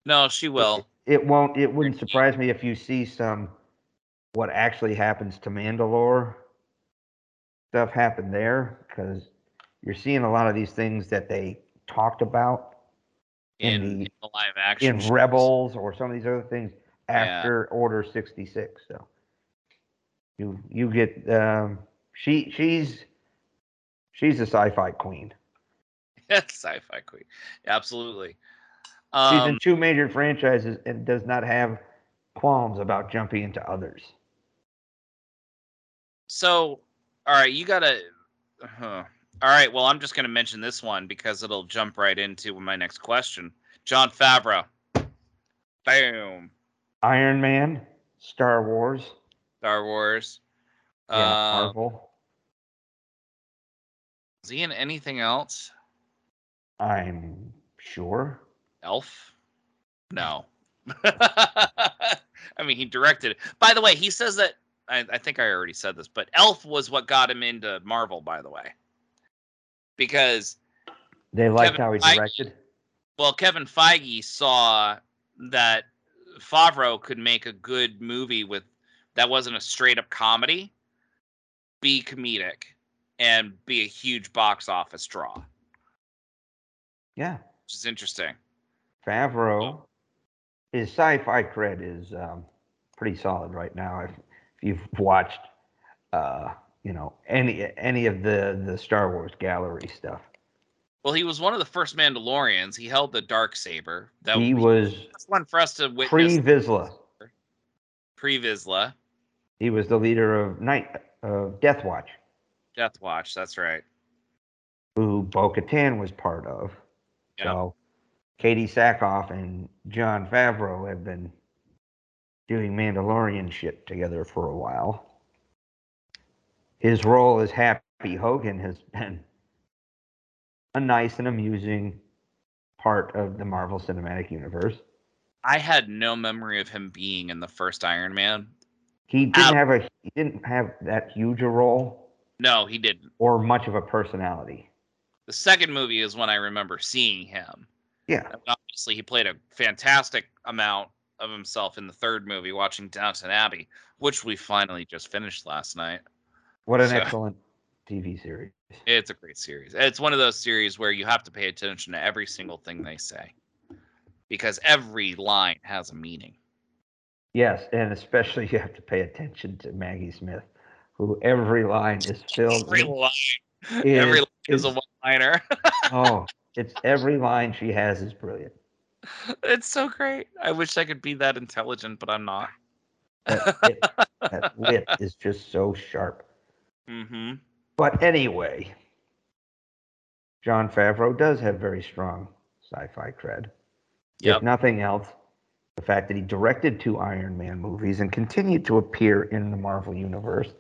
No, she will. It won't. It wouldn't surprise me if you see some what actually happens to Mandalore stuff happen there because you're seeing a lot of these things that they talked about In, in the- in the live action. in shows. Rebels or some of these other things Yeah. after Order 66. So you you get um, she she's she's a sci-fi queen. sci-fi queen. Absolutely. She's Um, in two major franchises and does not have qualms about jumping into others. so, all right, you gotta. Huh. All right, well, I'm just gonna mention this one because it'll jump right into my next question. Jon Favreau. Boom. Iron Man, Star Wars, Star Wars. yeah, Uh, Marvel. is he in anything else? I'm sure. Elf? No. I mean, he directed it. By the way, he says that. I, I think I already said this, but Elf was what got him into Marvel. By the way, because They liked Kevin how he Feige- directed. well, Kevin Feige saw that Favreau could make a good movie with that wasn't a straight up comedy, be comedic, and be a huge box office draw, which is interesting. Favreau. His sci-fi cred is um, pretty solid right now. If, if you've watched, uh, you know, any any of the the Star Wars gallery stuff, Well, he was one of the first Mandalorians. He held the dark saber. That he was one for us to witness. pre Vizsla. Pre Vizsla, He was the leader of Night of Death Watch, Death Watch. That's right. who Bo Katan was part of. Yep. So Katee Sackhoff and Jon Favreau have been doing Mandalorian shit together for a while. His role as Happy Hogan has been a nice and amusing part of the Marvel Cinematic Universe. I had no memory of him being in the first Iron Man. He didn't have a he didn't have that huge a role No, he didn't. or much of a personality. The second movie is when I remember seeing him. Yeah. And obviously, he played a fantastic amount of himself in the third movie, watching Downton Abbey, which we finally just finished last night. What an So- excellent TV series. It's a great series. It's one of those series where you have to pay attention to every single thing they say because every line has a meaning. Yes, and especially you have to pay attention to Maggie Smith, who every line is filled. Every with- line, is- every is a one-liner. oh, it's every line she has is brilliant. it's so great. I wish I could be that intelligent, but I'm not. That, it, that wit is just so sharp. Mm-hmm. But anyway, Jon Favreau does have very strong sci-fi cred. Yep. If nothing else, the fact that he directed two Iron Man movies and continued to appear in the Marvel universe.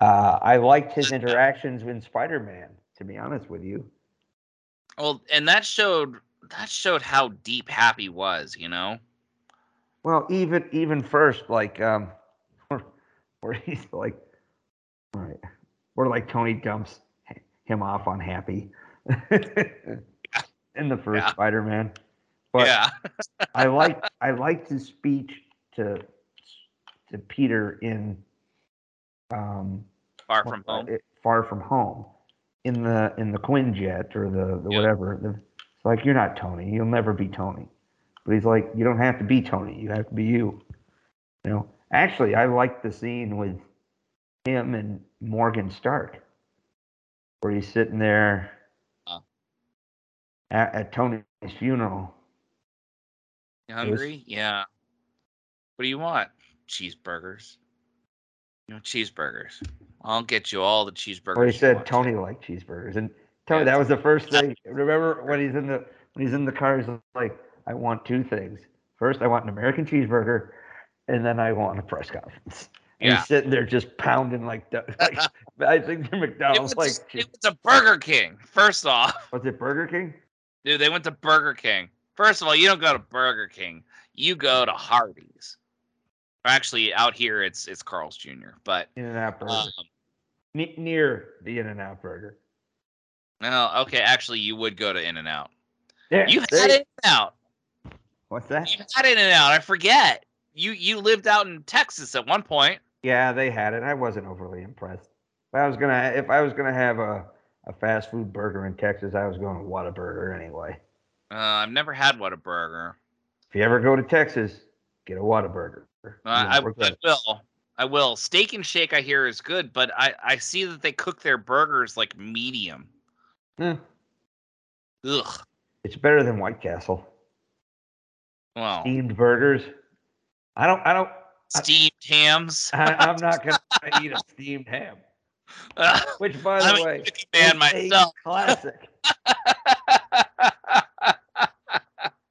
Uh, I liked his interactions with Spider-Man. To be honest with you, Well, and that showed that showed how deep Happy was. You know. well, even even first, like um, where, he's like, all right, where like Tony dumps him off on Happy in the first Yeah. Spider-Man. But yeah. I like I liked his speech to to Peter in um Far from home. uh, Far from home in the in the Quinjet or the, the Yeah. whatever. It's like you're not Tony. You'll never be Tony. But he's like, you don't have to be Tony. You have to be you. You know. Actually, I like the scene with him and Morgan Stark, where he's sitting there Uh. at, at Tony's funeral. You hungry? Yeah. What do you want? Cheeseburgers. You know, cheeseburgers. I'll get you all the cheeseburgers. Well, he said. Tony liked cheeseburgers, and Tony, Yeah, that was the first thing. Remember when he's in the when he's in the car, he's like, "I want two things. First, I want an American cheeseburger, and then I want a press conference." And Yeah. he's sitting there just pounding like, like I think the It McDonald's was, like, it was a Burger King. First off, was it Burger King? dude, they went to Burger King. First of all, you don't go to Burger King. You go to Hardee's. Actually, out here it's it's Carl's Jr. But In and Out Burger, um, Ne- near the In and Out Burger. no, okay. Actually, you would go to In and Out. Yeah, You had In and Out. What's that? You had In and Out. I forget. You you lived out in Texas at one point. Yeah, they had it. I wasn't overly impressed. If I was gonna, if I was gonna have a, a fast food burger in Texas, I was going to Whataburger anyway. Uh, I've never had Whataburger. If you ever go to Texas, get a Whataburger. I, I will. I will. Steak and Shake, I hear, is good, but I, I see that they cook their burgers like medium. Eh, Ugh. it's better than White Castle. Well, Steamed burgers. I don't. I don't. steamed hams. I, I'm not gonna eat a steamed ham. Which, by the I'm way, chicken man is a classic.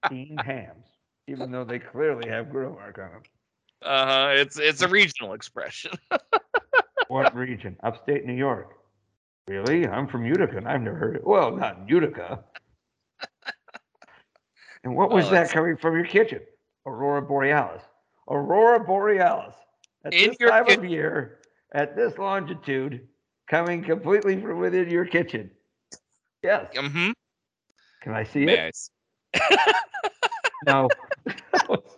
Steamed hams, even though they clearly have grill mark on them. Uh huh. It's it's a regional expression. What region? Upstate New York. Really? I'm from Utica, and I've never heard it. Well, not in Utica. and what was Oh, that coming from your kitchen? Aurora Borealis. Aurora Borealis. At In this your time kitchen. of year, at this longitude, coming completely from within your kitchen. Yes. mm-hmm. Can I see it? Nice. No.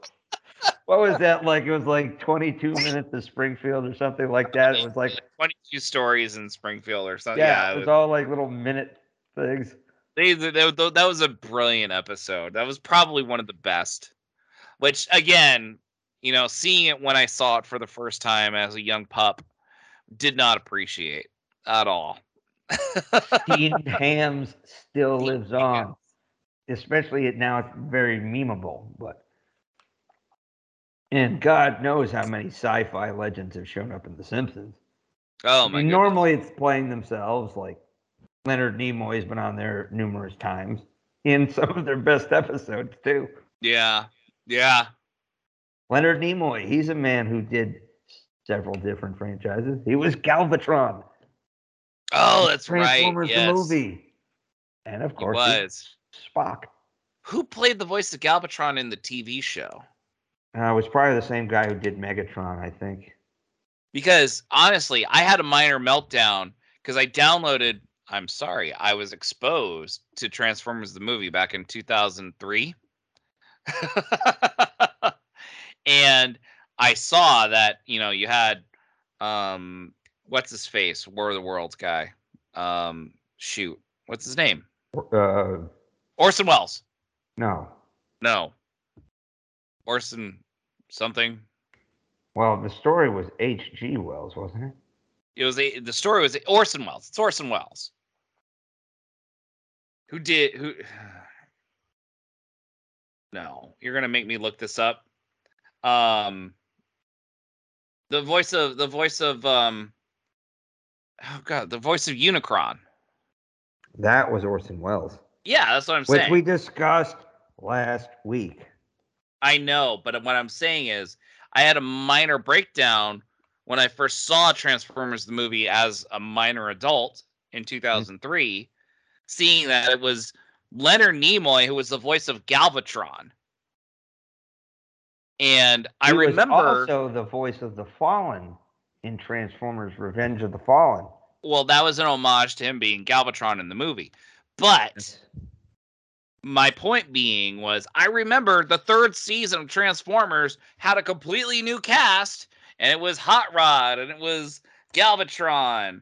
what was that like? It was like 22 minutes to Springfield or something like that. It was like, 22 stories in Springfield or something. yeah, Yeah, it was all like little minute things. They, they, they- that was a brilliant episode. That was probably one of the best. Which, again, you know, seeing it when I saw it for the first time as a young pup, did not appreciate at all. Steamed hams still Steamed lives on, especially it now. It's very memeable, but and God knows how many sci-fi legends have shown up in The Simpsons. oh I my mean, normally it's playing themselves. Like Leonard Nimoy's been on there numerous times in some of their best episodes too. Yeah, yeah. Leonard Nimoy, he's a man who did several different franchises. He was Galvatron. Oh, that's right. Transformers Yes, the movie, and of course he's was. Spock. Who played the voice of Galvatron in the TV show? Uh, it was probably the same guy who did Megatron, I think. Because honestly, I had a minor meltdown because I downloaded. I'm sorry, I was exposed to Transformers the movie back in 2003, and I saw that you know you had um what's his face War of the Worlds guy um shoot what's his name Uh, Orson Welles no. no Orson something Well, the story was H.G. Wells, wasn't it? It was a, the story was Orson Welles. It's Orson Welles. Who did who? No, you're gonna make me look this up. Um, the voice of the voice of um, oh god, the voice of Unicron. That was Orson Welles, Yeah, that's what I'm which saying. Which we discussed last week. I know, but what I'm saying is, I had a minor breakdown when I first saw Transformers the movie as a minor adult in mm. 2003, seeing that it was Leonard Nimoy who was the voice of Galvatron. And I He was remember, also the voice of the Fallen in Transformers: Revenge of the Fallen. well, that was an homage to him being Galvatron in the movie. But my point being was I remember the third season of Transformers had a completely new cast, and it was Hot Rod, and it was Galvatron,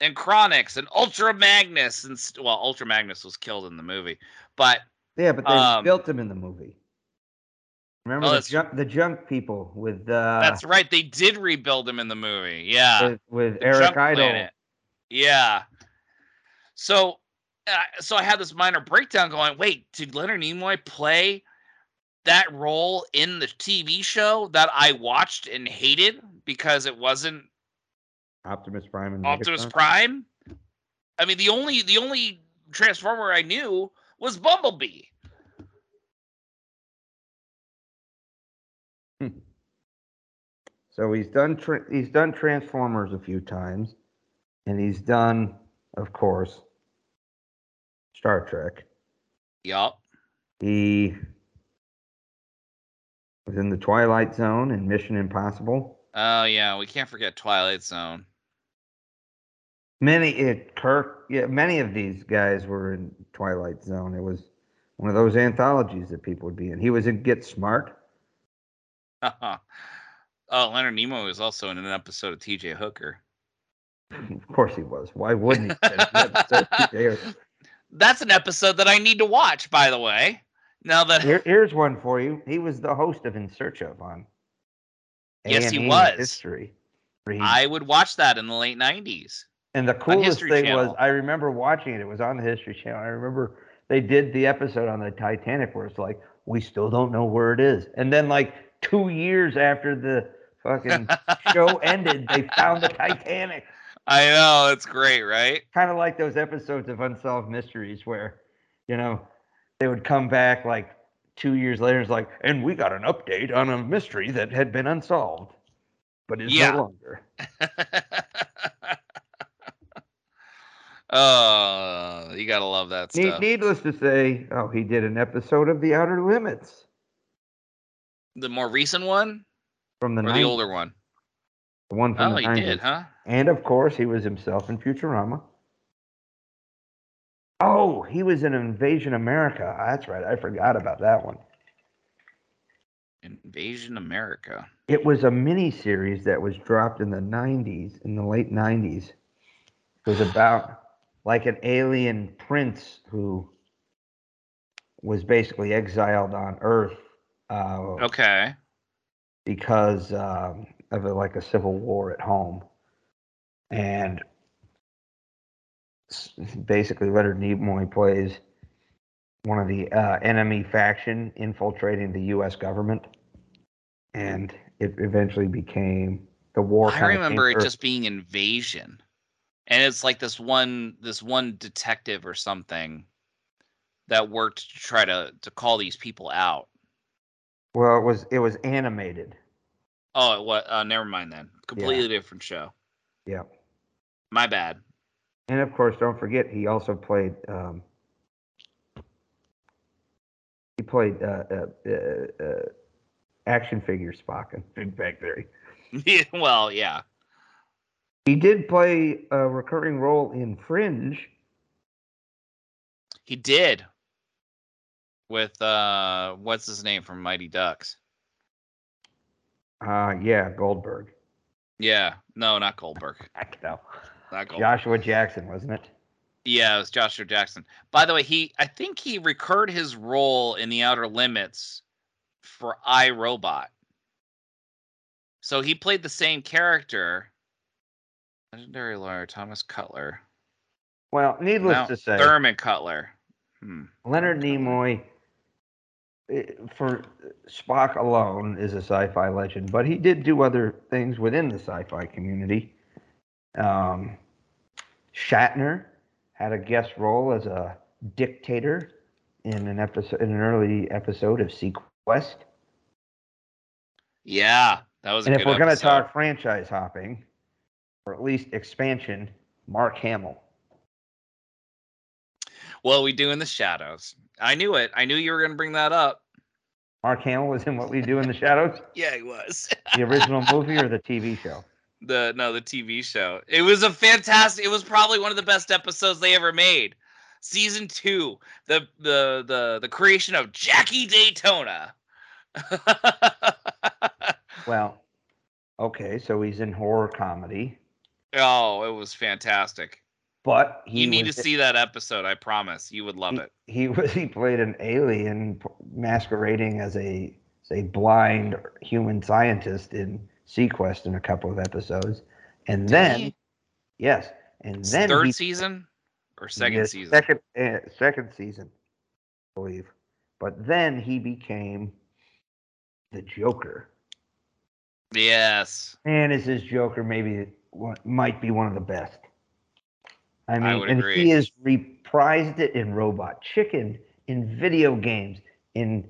and Chronix, and Ultra Magnus, and st- well, Ultra Magnus was killed in the movie, but Yeah, but they Um, built him in the movie. Remember Oh, the junk, the junk people with uh, that's right, they did rebuild him in the movie. Yeah, with, with Eric Idle. Planet. Yeah. So, so I had this minor breakdown going. Wait, did Leonard Nimoy play that role in the TV show that I watched and hated because it wasn't Optimus Prime and Optimus Megatron? Prime. I mean, the only the only Transformer I knew was Bumblebee. Hmm. So he's done tra- he's done Transformers a few times, and he's done, of course, Star Trek. Yup. He was in the Twilight Zone and Mission Impossible. Oh yeah, we can't forget Twilight Zone. Many it Kirk, yeah, many of these guys were in Twilight Zone. It was one of those anthologies that people would be in. He was in Get Smart. oh, Leonard Nimoy was also in an episode of T.J. Hooker. Of course he was. Why wouldn't he? That's an episode that I need to watch, by the way. Now that Here, here's one for you. He was the host of In Search of on. Yes, he A&E was. History. he- I would watch that in the late '90s. and the coolest thing Channel. was, I remember watching it. It was on the History Channel. I remember they did the episode on the Titanic where it's like, we still don't know where it is. And then, like two years after the fucking show ended, they found the Titanic. I know it's great, right? Kind of like those episodes of Unsolved Mysteries where, you know, they would come back like two years later. And it's like, and we got an update on a mystery that had been unsolved, but is Yeah. no longer. oh, you gotta love that Need, stuff. needless to say, oh, he did an episode of The Outer Limits the more recent one from the or 90s, the older one? the one from Oh, the he 90s. did, huh? And of course, he was himself in Futurama. Oh, he was in Invasion America. That's right. I forgot about that one. Invasion America. It was a mini series that was dropped in the 90s, in the late 90s. It was about like an alien prince who was basically exiled on Earth uh, Okay. because um, of a, like a civil war at home, and basically Leonard Nimoy plays one of the uh, enemy faction infiltrating the U.S. government, and it eventually became the war. I remember it just being invasion, and it's like this one this one detective or something that worked to try to to call these people out. well, it was it was animated. Oh, what? Uh, never mind then. Completely different show. Yeah, My bad. and of course, don't forget he also played. Um, he played uh, uh, uh, uh, action figure Spock in Big Bang Theory. well, yeah. He did play a recurring role in Fringe. He did. With uh what's his name from Mighty Ducks? Uh, yeah, Goldberg. Yeah. No, not Goldberg. Heck no. Not Goldberg. Joshua Jackson, wasn't it? Yeah, it was Joshua Jackson. By the way, he I think he recurred his role in the Outer Limits for iRobot. So he played the same character. Legendary lawyer Thomas Cutler. Well, needless No, to say, Thurman Cutler. Hmm. Leonard Nimoy, eh, for Spock alone, is a sci-fi legend, but he did do other things within the sci-fi community. Um, Shatner had a guest role as a dictator in an episode, in an early episode of seaQuest. Yeah, that was a And good if we're going to talk franchise hopping, or at least expansion, Mark Hamill. Well, we do in the shadows. I knew it. I knew you were going to bring that up. Mark Hamill was in What We Do in the Shadows, Yeah, he was. the original movie or the TV show? The no, the TV show. It was a fantastic. It was probably one of the best episodes they ever made. Season two, the the the the creation of Jackie Daytona. Well, okay, so he's in horror comedy, oh, it was fantastic. but he you need was, to see that episode. I promise you would love he, it. he was he played an alien masquerading as a say blind human scientist in seaQuest in a couple of episodes, and then he? yes, and then third he, season or second yes, season. second uh, second season, I believe, but then he became the Joker. Yes. And is his Joker maybe what might be one of the best. I mean, would and agree. he has reprised it in Robot Chicken, in video games, in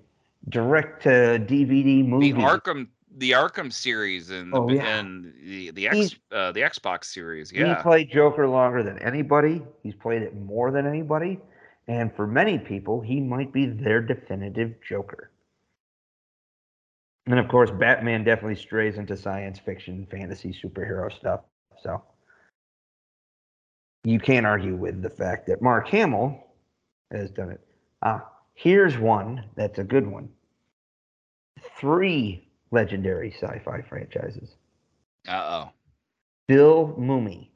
direct to DVD The. Arkham, the Arkham series, and the, Oh, yeah. and the the X, He's- uh, the Xbox series. Yeah, He played Joker longer than anybody. He's played it more than anybody. And for many people, he might be their definitive Joker. And of course, Batman definitely strays into science fiction, fantasy, superhero stuff. So you can't argue with the fact that Mark Hamill has done it. Ah, here's one that's a good one. Three legendary sci-fi franchises. Uh oh. Bill Mumy.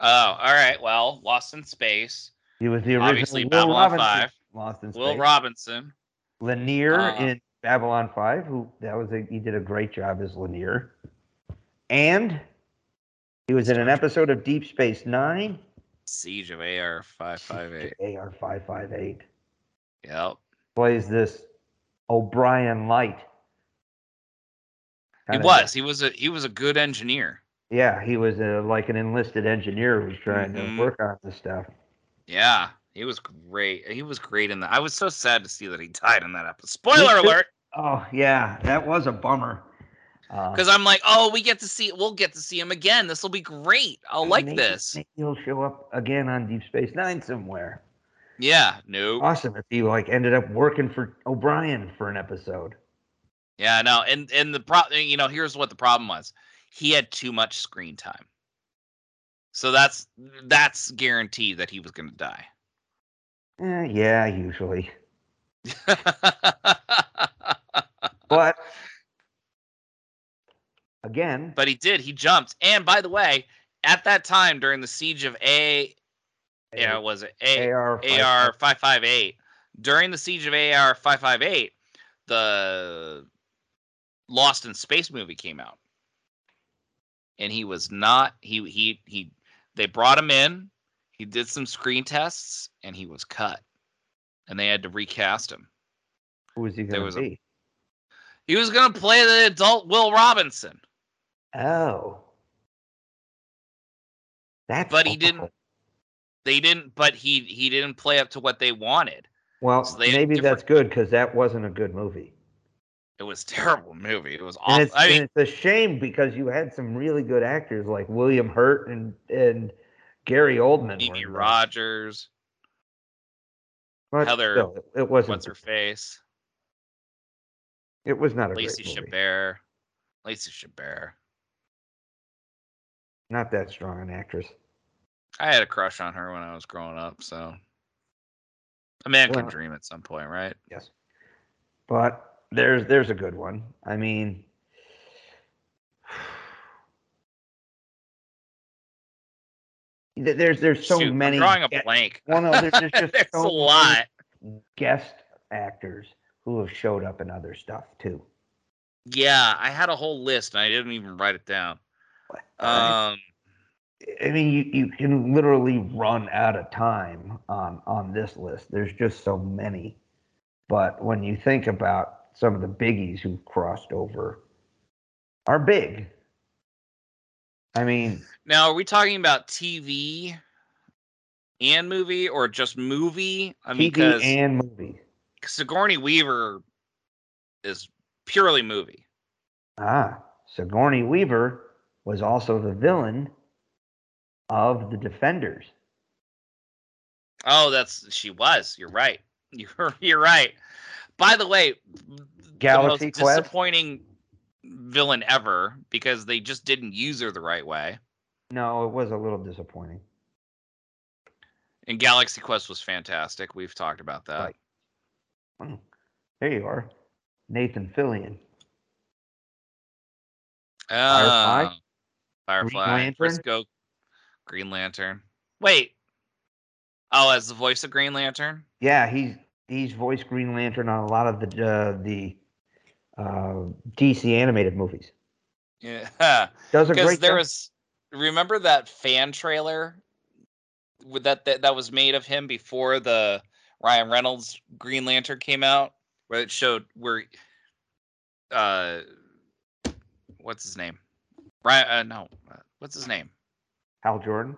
Oh, all right. Well, Lost in Space. He was the original Obviously, Will Babylon Robinson, 5. Lost in Space. Will Robinson. Lennier Uh, in Babylon Five, who that was a, he did a great job as Lennier, and he was in an episode of Deep Space Nine. Siege of AR five five eight. AR five five eight Yep. plays this O'Brien Light. He Kinda- was. He was a he was a good engineer. Yeah, he was a, like an enlisted engineer who was trying Mhm. to work on this stuff. Yeah. He was great. He was great in that. I was so sad to see that he died in that episode. Spoiler alert. Oh yeah, that was a bummer. Uh, Because I'm like, oh, we get to see we'll get to see him again. This will be great. I'll like maybe- this. Maybe he'll show up again on Deep Space Nine somewhere. Yeah, no. awesome if he like ended up working for O'Brien for an episode. Yeah, no, and and the pro you know, here's what the problem was. He had too much screen time. So that's that's guaranteed that he was gonna die. Eh, yeah, usually. But again, but he did, he jumped. And by the way, at that time during the siege of A yeah, was it A AR AR five five eight. During the siege of AR five five eight, the Lost in Space movie came out, and he was not. He he he. They brought him in. He did some screen tests, and he was cut, and they had to recast him. Who was he going was to a- be? He was gonna play the adult Will Robinson, Oh, that's. but he awful. didn't. They didn't. But he he didn't play up to what they wanted. Well, so maybe that's good because that wasn't a good movie. It was a terrible movie. It was awful. it's, I mean, and it's a shame because you had some really good actors like William Hurt and and Gary Oldman. were Phoebe in that. Rogers. But Heather- it- wasn't. What's her face? It was not a Lacey great movie. Chabert. Lacey Chabert. Not that strong an actress. I had a crush on her when I was growing up, so a man can dream at some point, right? Yes. But there's there's a good one. I mean there's there's so Shoot, I'm many drawing a blank. well, no, there's, there's just There's so a lot. guest actors who have showed up in other stuff too. Yeah, I had a whole list and I didn't even write it down. Um, I mean, you, you can literally run out of time on on this list. There's just so many. But when you think about some of the biggies who've crossed over, are big. I mean, now are we talking about TV and movie or just movie? I mean, TV and movie. Sigourney Weaver is purely movie. Ah, Sigourney Weaver was also the villain of the Defenders. Oh, that's she was. You're right. You're you're right. By the way, Galaxy the most Quest? disappointing villain ever because they just didn't use her the right way. No, it was a little disappointing. And Galaxy Quest was fantastic. We've talked about that. Right. Hmm, There you are, Nathan Fillion. Firefly? Uh, Firefly. Lantern? Briscoe. Green Lantern. Wait. Oh, as the voice of Green Lantern? Yeah, he's he's voiced Green Lantern on a lot of the uh, the uh, DC animated movies. Yeah. Does a great there job. was remember that fan trailer with that, that that was made of him before the Ryan Reynolds Green Lantern came out, where it showed where uh what's his name? Ryan? Uh, no. Uh, what's his name? Hal Jordan.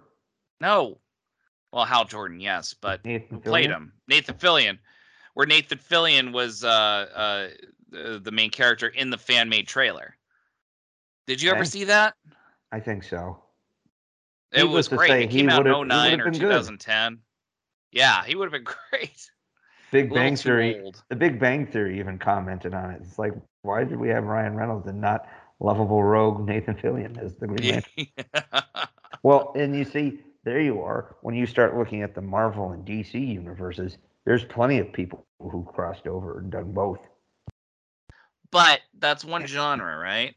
No. Well, Hal Jordan, yes, but Nathan played Fillion? him? Nathan Fillion, where Nathan Fillion was uh, uh, the the main character in the fan made trailer. Did you ever Okay. see that? I think so. It was great. it he came out in would've- 09 or been good. 2010. Yeah, he would have been great. Big Bang Theory. old. The Big Bang Theory even commented on it. It's like, why did we have Ryan Reynolds and not lovable rogue Nathan Fillion as the Green Lantern? Well, and you see, there you are. When you start looking at the Marvel and DC universes, there's plenty of people who crossed over and done both. but that's one genre, right?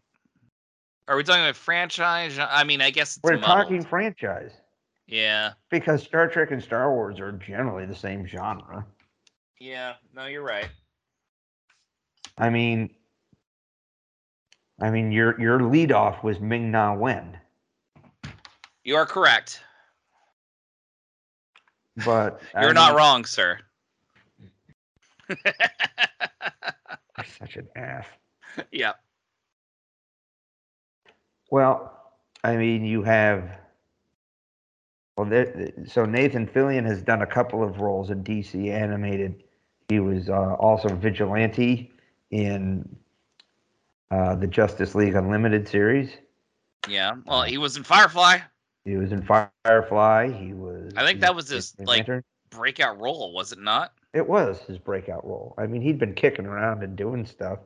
Are we talking about franchise? I mean, I guess it's We're muddled. talking franchise Yeah, because Star Trek and Star Wars are generally the same genre. yeah. No, you're right. I mean, I mean, your your lead off was Ming Na Wen, You are correct. but You're not mean, wrong, sir. You're such an ass. yep. Well, I mean, you have. Well, there, so Nathan Fillion has done a couple of roles in DC animated. He was uh, also vigilante in uh, the Justice League Unlimited series. Yeah. Well, he was in Firefly. He was in Firefly. He was. I think that was his, like- Lantern. Breakout role, was it not? It was his breakout role. I mean, he'd been kicking around and doing stuff,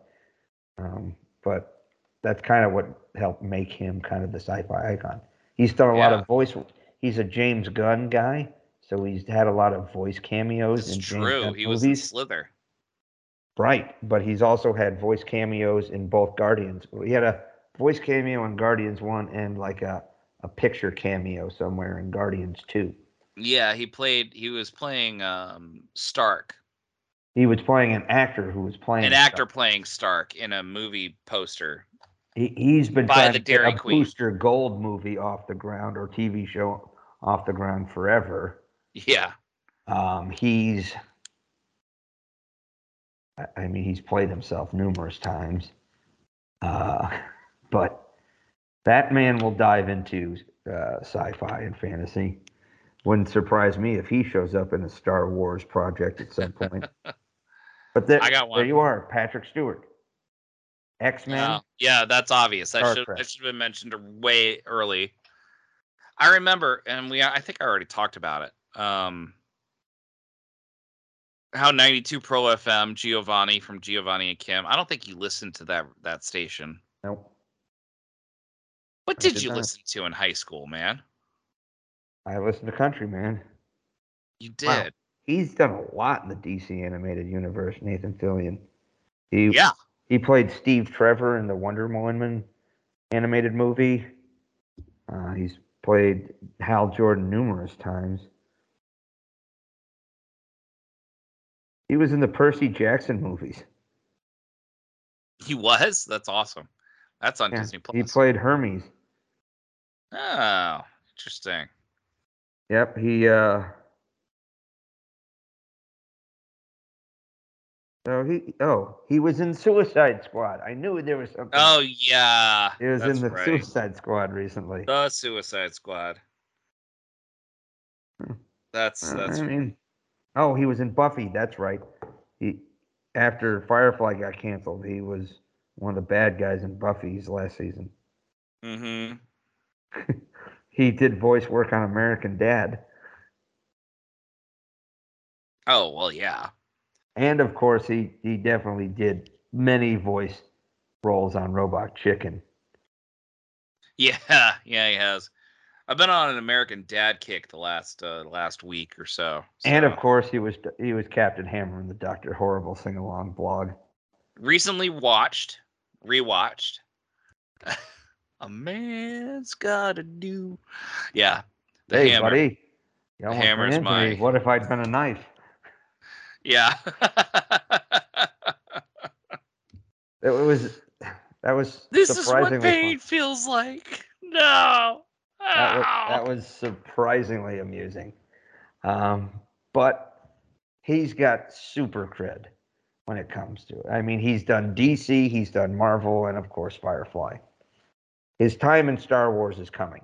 um, but that's kind of what helped make him kind of the sci-fi icon. He's done a lot of voice. He's a James Gunn guy, so he's had a lot of voice cameos It's true. Gunn He was in. Slither. Right, but he's also had voice cameos in both Guardians. He had a voice cameo in Guardians One and like a a picture cameo somewhere in Guardians Two. Yeah, he played. He was playing um, Stark, He was playing an actor who was playing an actor playing Stark in a movie poster. He, he's been By trying the to get Dairy a Queen. Booster Gold movie off the ground or TV show off the ground forever. Yeah. Um, he's, I- I mean, he's played himself numerous times, uh, but that man will dive into uh, sci-fi and fantasy. Wouldn't surprise me if he shows up in a Star Wars project at some point. but there, I got there you are, Patrick Stewart, X Men. Yeah, yeah, that's obvious. That should that should have been mentioned way early. I remember, and we I think I already talked about it. Um, how 92 Pro FM Giovanni from Giovanni and Kim. I don't think you listened to that that station. Nope. What did did you not. listen to in high school, man? I listen to country, man. You Wow. did. He's done a lot in the DC animated universe, Nathan Fillion. He Yeah. he played Steve Trevor in the Wonder Woman animated movie. Uh, he's played Hal Jordan numerous times. He was in the Percy Jackson movies. He was. That's awesome. That's on Yeah, Disney Plus. He played Hermes. oh, interesting. Yep, he uh So he oh, he was in Suicide Squad. I knew there was something. Oh yeah. he was in the right. Suicide Squad recently. The Suicide Squad. Hmm. That's Uh, that's I mean, oh, he was in Buffy. That's right. He after Firefly got canceled, he was one of the bad guys in Buffy's last season. hmm He did voice work on American Dad, Oh well, yeah. and of course, he he definitely did many voice roles on Robot Chicken. Yeah, yeah, he has. I've been on an American Dad kick the last uh, last week or so. And of course, he was he was Captain Hammer in the Doctor Horrible sing along blog. recently watched, rewatched. A man's gotta do. Yeah, the hey, hammer. buddy, you ran hammer's me. my- What if I'd been a knife? Yeah. It was that was this is what fun. pain feels like. No. That was, that was surprisingly amusing. Um, but he's got super cred when it comes to it. I mean, he's done DC, he's done Marvel, and of course Firefly. His time in Star Wars is coming.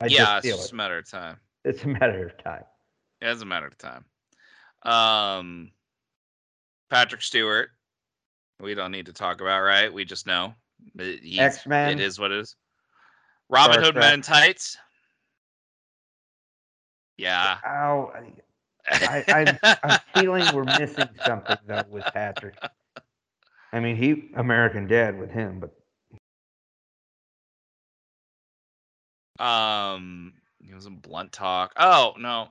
I yeah, just it's just it. a matter of time. It's a matter of time. Yeah, It's a matter of time. Um, Patrick Stewart. We don't need to talk about, right? We just know X-Men. It is what it is. Robin Star Hood Trek. Men in Tights. Yeah. Oh, I, I, I'm, I'm feeling we're missing something though with Patrick. I mean, he American Dad with him, but Um, he was in Blunt Talk. Oh no,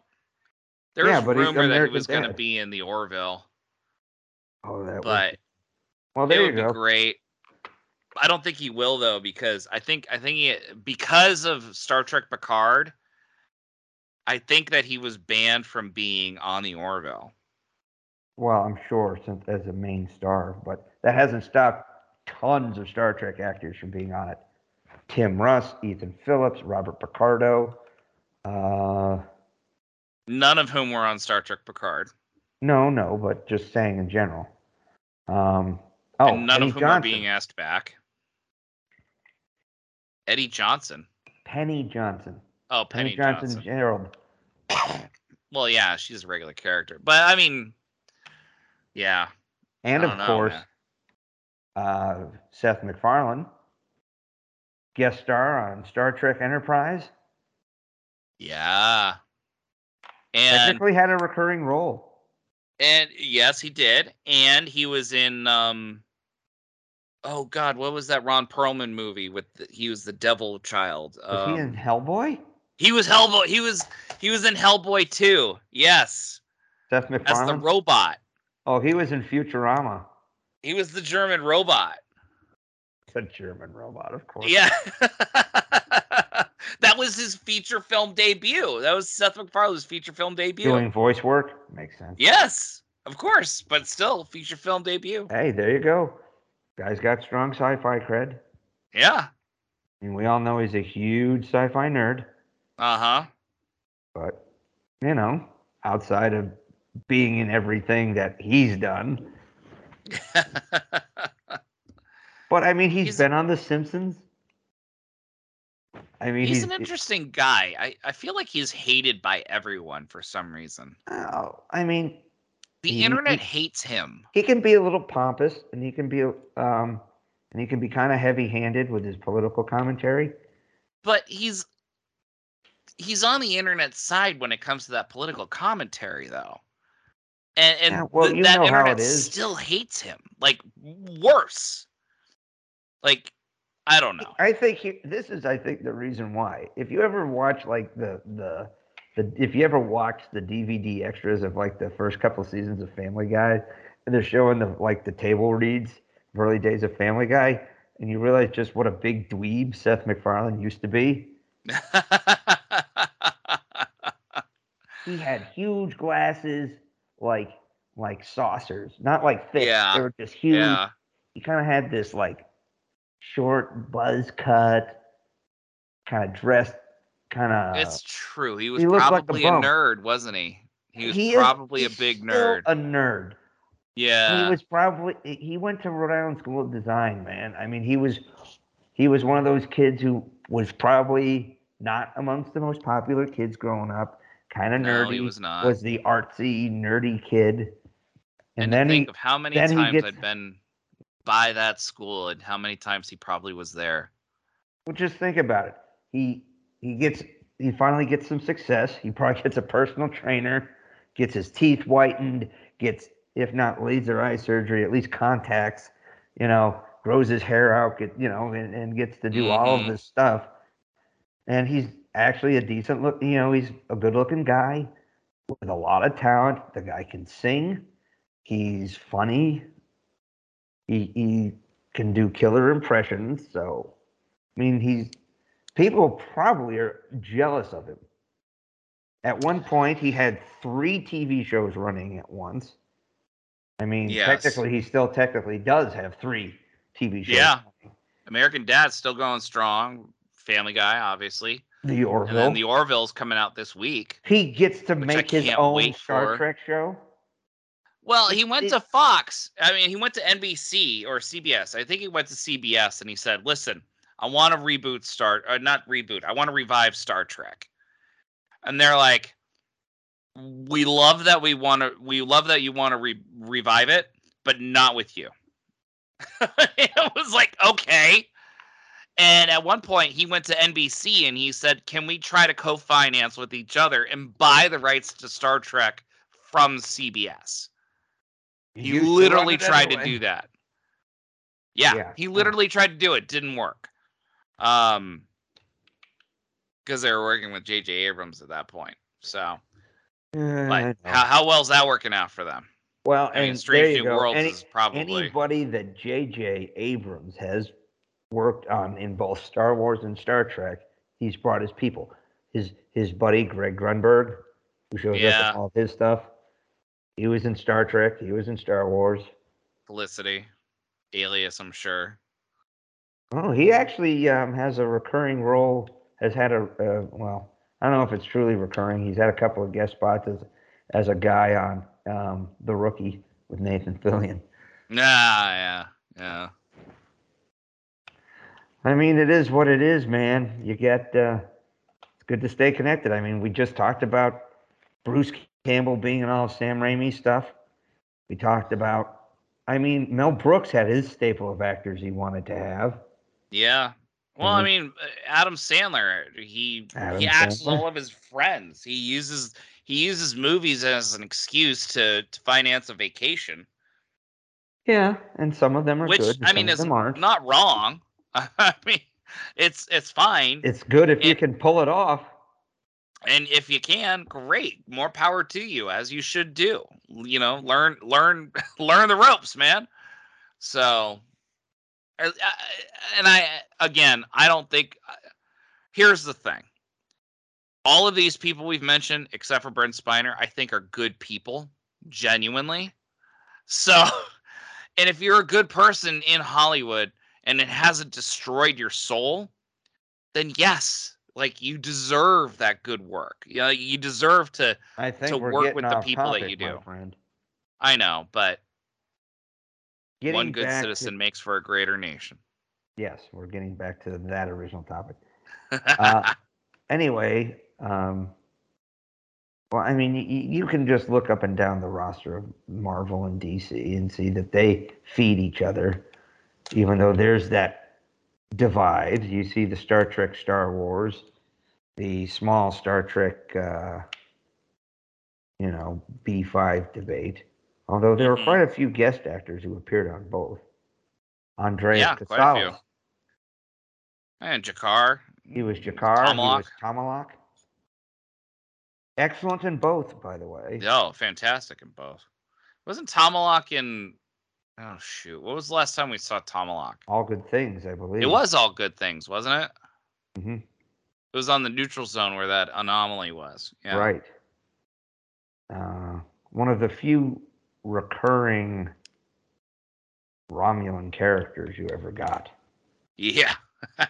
there Yeah, was rumor that he was going to be in the Orville, oh, that but well. it There you would be great. I don't think he will though because I think I think he because of Star Trek Picard. I think that he was banned from being on the Orville. Well, I'm sure since as a main star, but that hasn't stopped tons of Star Trek actors from being on it. Tim Russ, Ethan Phillips, Robert Picardo. Uh, None of whom were on Star Trek Picard, no, no, but just saying in general. Um, oh, and none Penny of whom Johnson. are being asked back. Eddie Johnson. Penny Johnson. Oh, Penny, Penny, Johnson, Johnson. Jerald. Well, yeah, she's a regular character, but I mean, yeah, And of know, course, uh, Seth MacFarlane, guest star on Star Trek Enterprise. yeah, and Technically had a recurring role. and yes, he did, and he was in um, oh God, what was that Ron Perlman movie with the, he was the Devil Child? Was he in Um, Hellboy? he was Hellboy. He was he was in Hellboy too. Yes, Seth MacFarlane. as the robot. oh, he was in Futurama. He was the German robot. The German robot, of course. Yeah. that was his feature film debut. That was Seth MacFarlane's feature film debut. Doing voice work makes sense. yes, of course, but still feature film debut. Hey, there you go. Guy's got strong sci-fi cred. Yeah. And we all know he's a huge sci-fi nerd. Uh huh. But you know, outside of being in everything that he's done. but I mean, he's He's- been on The Simpsons. I mean, he's, he's, an interesting guy. I, I feel like he's hated by everyone for some reason. Oh, I mean, The He- internet he- hates him. he can be a little pompous, and he can be, um, and he can be kind of heavy-handed with his political commentary. But he's he's on the internet side when it comes to that political commentary though. And and Yeah, well, th- you that know how it internet is. still hates him. Like worse. Like I don't know. I think he, this is, I think, the reason why. If you ever watch like the the the, if you ever watch the DVD extras of like the first couple of seasons of Family Guy, and they're showing the like the table reads of early days of Family Guy, and you realize just what a big dweeb Seth MacFarlane used to be. He had huge glasses, like like saucers, not like thick. Yeah, They were just huge. yeah. He kind of had this like short buzz cut, kind of dressed, kind of. it's true. He was he looked like a probably a, nerd, wasn't he? He was He is- probably a big nerd. A nerd. yeah. He was probably he went to Rhode Island School of Design, man. I mean, he was he was one of those kids who was probably not amongst the most popular kids growing up. Kind of nerdy. no, he was not. was the artsy, nerdy kid. And, and then to he think of how many times gets- I'd been by that school and how many times he probably was there. Well, just think about it. He he gets he finally gets some success. He probably gets a personal trainer, gets his teeth whitened, gets if not laser eye surgery, at least contacts. You know, grows his hair out, get you know, and, and gets to do all of Mhm. this stuff. And he's actually a decent look. You know, he's a good looking guy with a lot of talent. The guy can sing. He's funny. He he can do killer impressions. So, I mean, he's people probably are jealous of him. At one point, he had three TV shows running at once. I mean, Yes. technically, he still technically does have three TV shows. Yeah. running. American Dad's still going strong. Family Guy, obviously. The And Orville. then the Orville's coming out this week. he gets to make his own Star for. Trek show. Well, he went to Fox. I mean, he went to NBC or CBS. I think he went to CBS and he said, "Listen, I want to reboot Star, uh, not reboot. I want to revive Star Trek." And they're like, "We love that we want to. We love that you want to re- revive it, but not with you." it was like, okay. And at one point, he went to NBC and he said, "Can we try to co-finance with each other and buy the rights to Star Trek from CBS?" He literally it tried to do that. Yeah, Yeah. he literally tried to do it. Didn't work. Um, because they were working with J.J. Abrams at that point. So, Uh, but I how well is that working out for them? well, I mean, Strange New go. Worlds Any- is probably anybody that J.J. Abrams has worked on in both Star Wars and Star Trek, he's brought his people. His his buddy Greg Grunberg, who shows up Yeah. in all his stuff. He was in Star Trek. He was in Star Wars. Felicity, Alias. I'm sure. Oh, he actually um, has a recurring role. Has had a uh, well, I don't know if it's truly recurring. He's had a couple of guest spots as as a guy on um, The Rookie with Nathan Fillion. Nah, yeah, yeah. I mean, it is what it is, man. You get uh, it's good to stay connected. I mean, we just talked about Bruce Campbell being in all of Sam Raimi stuff. We talked about, I mean, Mel Brooks had his staple of actors he wanted to have. Yeah. Well, I mean, Adam Sandler, he Adam he acts Sandler. all of his friends. He uses he uses movies as an excuse to to finance a vacation, Yeah, and some of them are which good. I mean some of is them aren't. wrong. I mean, it's it's fine, It's good if you can pull it off. And if you can, great, more power to you, as you should do. You know, learn learn learn the ropes, man. So, and I again, I don't think. uh, Here's the thing. All of these people we've mentioned, except for Brent Spiner, I think are good people, genuinely. So, and if you're a good person in Hollywood and it hasn't destroyed your soul, then yes, like you deserve that good work. You know, you deserve to. I think to work with the people that you do. friend. I know, but Getting one good back to- citizen makes for a greater nation. yes, we're getting back to that original topic. Uh, anyway, um, well, I mean, you can just look up and down the roster of Marvel and DC and see that they feed each other, even though there's that divide. You see the Star Trek, Star Wars, the small Star Trek, uh, you know, B5 debate. Although there Mhm. were quite a few guest actors who appeared on both. Andreas Yeah, quite a few. And G'Kar. he was G'Kar, he Tomalak. was Tomalak. Excellent in both, by the way. Oh, fantastic in both. Wasn't Tomalak in? Oh shoot! What was the last time we saw Tomalak? All good things, I believe. It was all good things, wasn't it? hmm It was on the neutral zone where that anomaly was. Yeah. right. Uh, one of the few recurring Romulan characters you ever got. Yeah.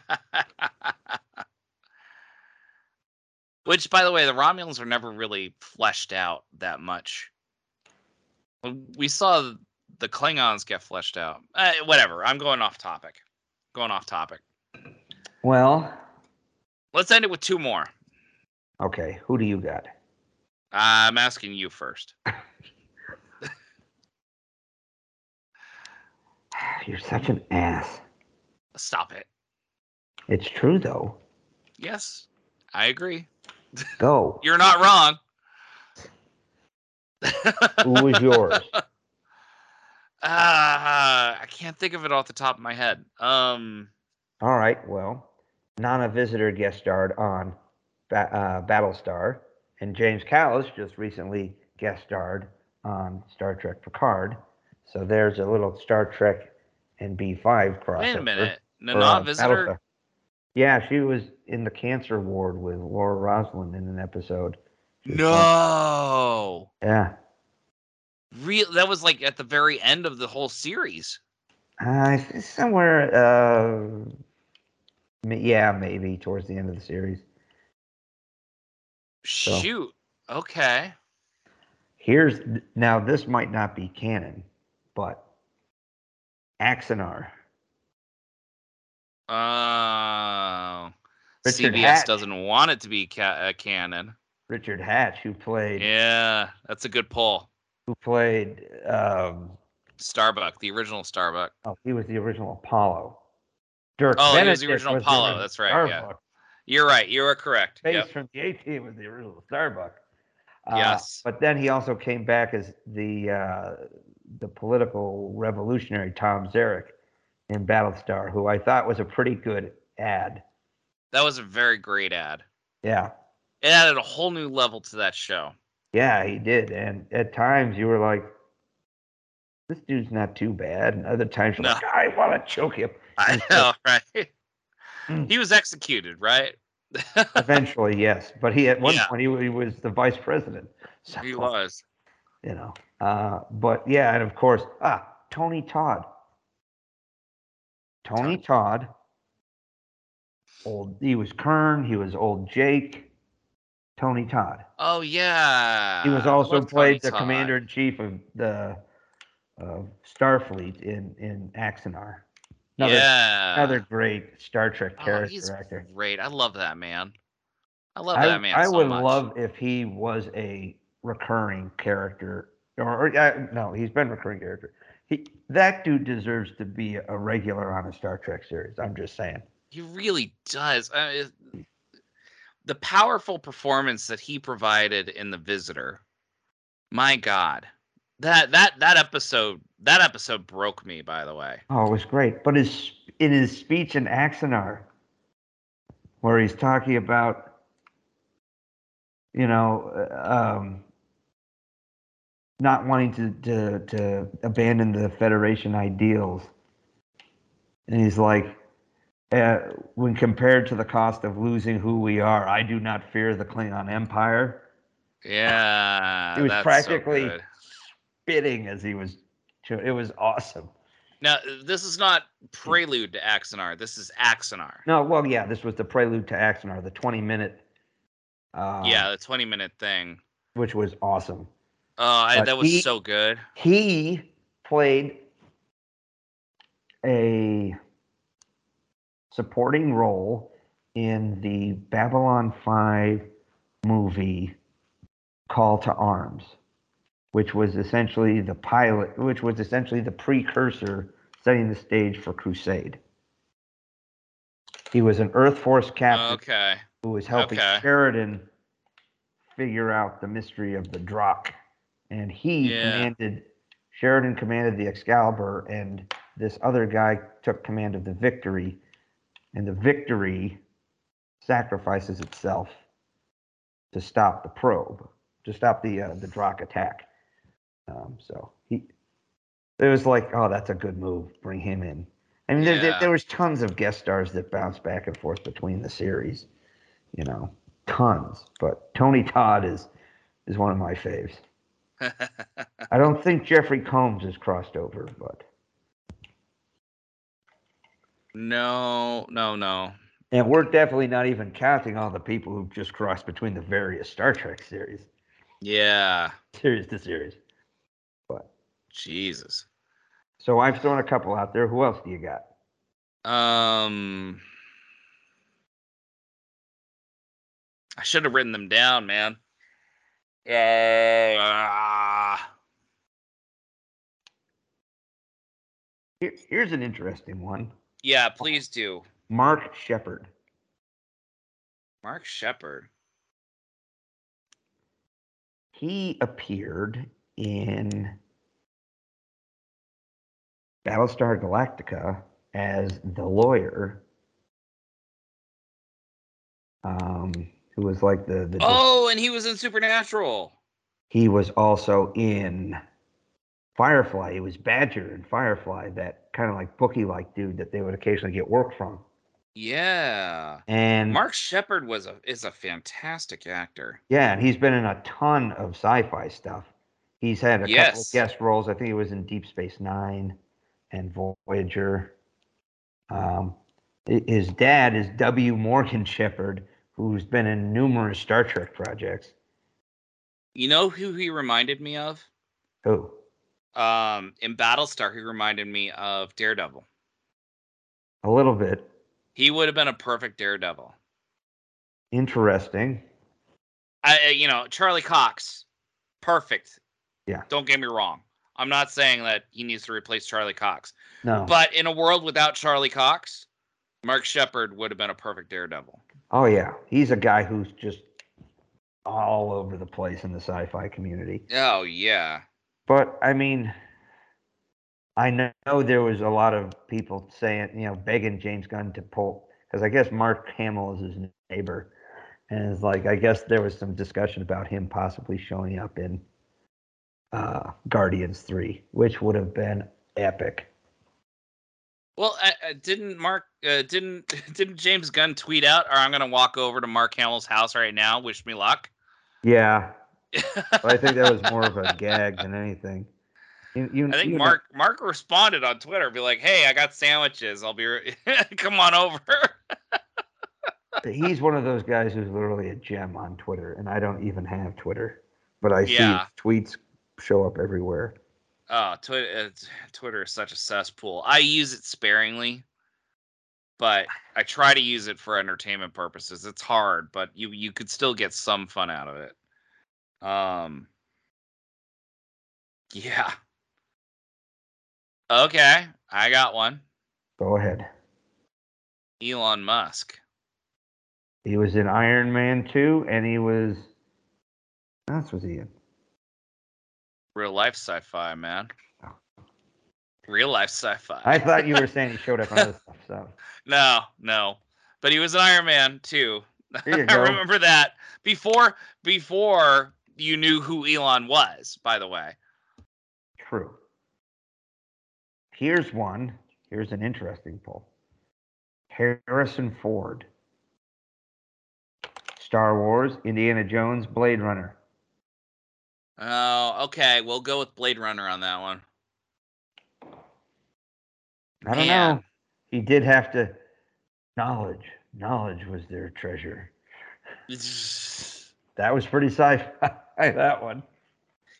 Which, by the way, the Romulans are never really fleshed out that much. We saw the Klingons get fleshed out. Uh, whatever. I'm going off topic. Going off topic. Well, Let's end it with two more. okay, who do you got? I'm asking you first. You're such an ass. Stop it. It's true though. Yes, I agree. Go. You're not wrong. Who was yours? Uh, I can't think of it off the top of my head. Um, All right. Well, Nana Visitor guest starred on ba- uh, Battlestar, and James Callis just recently guest starred on Star Trek Picard. So there's a little Star Trek and B5 crossover. wait a minute. Nana uh, Visitor. Battlestar. Yeah, she was in the cancer ward with Laura Roslin in an episode. She was fun. No. Yeah. Real. That was like at the very end of the whole series. Uh, somewhere, uh, yeah, maybe towards the end of the series. Shoot. Okay. Here's now this might not be canon, but Axanar. Oh, Richard CBS Hatch. doesn't want it to be ca- uh, canon. Richard Hatch, who played Yeah, that's a good pull. Who played um, Starbuck, the original Starbuck. oh, he was the original Apollo. Dirk Oh, he was the Benedict original Apollo, that's right, yeah. You're right. You are correct. Face Yep. from the A Team was the original Starbuck. Uh, Yes. but then he also came back as the uh, the political revolutionary Tom Zarek in Battlestar, who I thought was a pretty good ad. That was a very great ad. Yeah, It added a whole new level to that show. Yeah, he did. And at times you were like, "This dude's not too bad," and other times you're No. like, "I want to choke him." I know, right? Mm. he was executed, right? Eventually, yes, but he at one Yeah. point he, he was the vice president. So, he was. you know. Uh, but yeah, and of course, ah, Tony Todd. Tony Todd. Old, he was Kurn. He was old Jake. Tony Todd. Oh yeah. He was also played Tony the Todd. commander in chief of the uh, Starfleet in in Axanar. Another, yeah. another great Star Trek Oh, character he's actor. great. I love that man. I love I, that man. I so would much. love if he was a recurring character, or, or uh, no, he's been a recurring character. He that dude deserves to be a regular on a Star Trek series. I'm just saying. He really does. Uh, it- the powerful performance that he provided in The Visitor. My God, that that that episode that episode broke me. By the way. Oh, it was great. But his in his speech in Axanar, where he's talking about, you know, uh, um, not wanting to, to to abandon the Federation ideals, and he's like, uh, when compared to the cost of losing who we are, I do not fear the Klingon Empire. Yeah, He was so practically good. spitting as he was. It was awesome. Now, this is not prelude to Axanar. This is Axanar. No, well, yeah, this was the prelude to Axanar, the 20 minute. Uh, yeah, the 20 minute thing. which was awesome. Oh, I, that was he- so good. He played a supporting role in the Babylon 5 movie Call to Arms, which was essentially the pilot, which was essentially the precursor setting the stage for Crusade. He was an Earth Force captain Okay. who was helping Okay. Sheridan figure out the mystery of the Drakh. And he Yeah. commanded, Sheridan commanded the Excalibur, and this other guy took command of the Victory. And the Victory sacrifices itself to stop the probe, to stop the uh, the Drakh attack. Um, so he, it was like, oh, that's a good move. Bring him in. I mean, there, there, there was tons of guest stars that bounced back and forth between the series, you know, tons. But Tony Todd is is one of my faves. I don't think Jeffrey Combs has crossed over, but no, no, no. and we're definitely not even counting all the people who've just crossed between the various Star Trek series, Yeah. series to series. But Jesus. so I've thrown a couple out there. Who else do you got? Um, I should have written them down, man. Yeah. Here, here's an interesting one. Yeah, please do. Mark Sheppard. Mark Sheppard. He appeared in Battlestar Galactica as the lawyer, um, who was like the the. Oh, and he was in Supernatural. He was also in Firefly. It was Badger and Firefly, that kind of like bookie like dude that they would occasionally get work from. Yeah. And Mark Sheppard was a is a fantastic actor. Yeah, and he's been in a ton of sci-fi stuff. He's had a couple of guest roles. I think he was in Deep Space Nine and Voyager. Um, his dad is W. Morgan Sheppard, who's been in numerous Star Trek projects. You know who he reminded me of? Who? Um, in Battlestar, he reminded me of Daredevil. A little bit. He would have been a perfect Daredevil. Interesting. I, you know, Charlie Cox, perfect. Yeah. Don't get me wrong. I'm not saying that he needs to replace Charlie Cox, No. but in a world without Charlie Cox, Mark Sheppard would have been a perfect Daredevil. oh yeah, he's a guy who's just all over the place in the sci-fi community. Oh yeah. But I mean, I know there was a lot of people saying, you know, begging James Gunn to pull because I guess Mark Hamill is his neighbor, and it's like I guess there was some discussion about him possibly showing up in uh, Guardians Three, which would have been epic. Well, uh, uh, didn't Mark uh, didn't didn't James Gunn tweet out, "Or I'm gonna walk over to Mark Hamill's house right now. Wish me luck." Yeah, but I think that was more of a gag than anything. You, you, I think you know- Mark Mark responded on Twitter, be like, "Hey, I got sandwiches. I'll be re- come on over." he's one of those guys who's literally a gem on Twitter, and I don't even have Twitter, but I Yeah. see tweets show up everywhere. Oh, Twitter, uh, Twitter is such a cesspool. I use it sparingly, but I try to use it for entertainment purposes. It's hard, but you you could still get some fun out of it. Um, yeah. Okay, I got one. Go ahead. Elon Musk. He was in Iron Man 2, and he was. That's was he in? Real life sci-fi, man. Real life sci-fi. I thought you were saying he showed up on other stuff. So No, no. But he was an Iron Man too. I remember that before before you knew who Elon was. By the way, true. Here's one. Here's an interesting poll. Harrison Ford. Star Wars, Indiana Jones, Blade Runner. oh, okay, we'll go with Blade Runner on that one. I don't Man. know. He did have to. Knowledge. Knowledge was their treasure. That was pretty sci-fi. That one.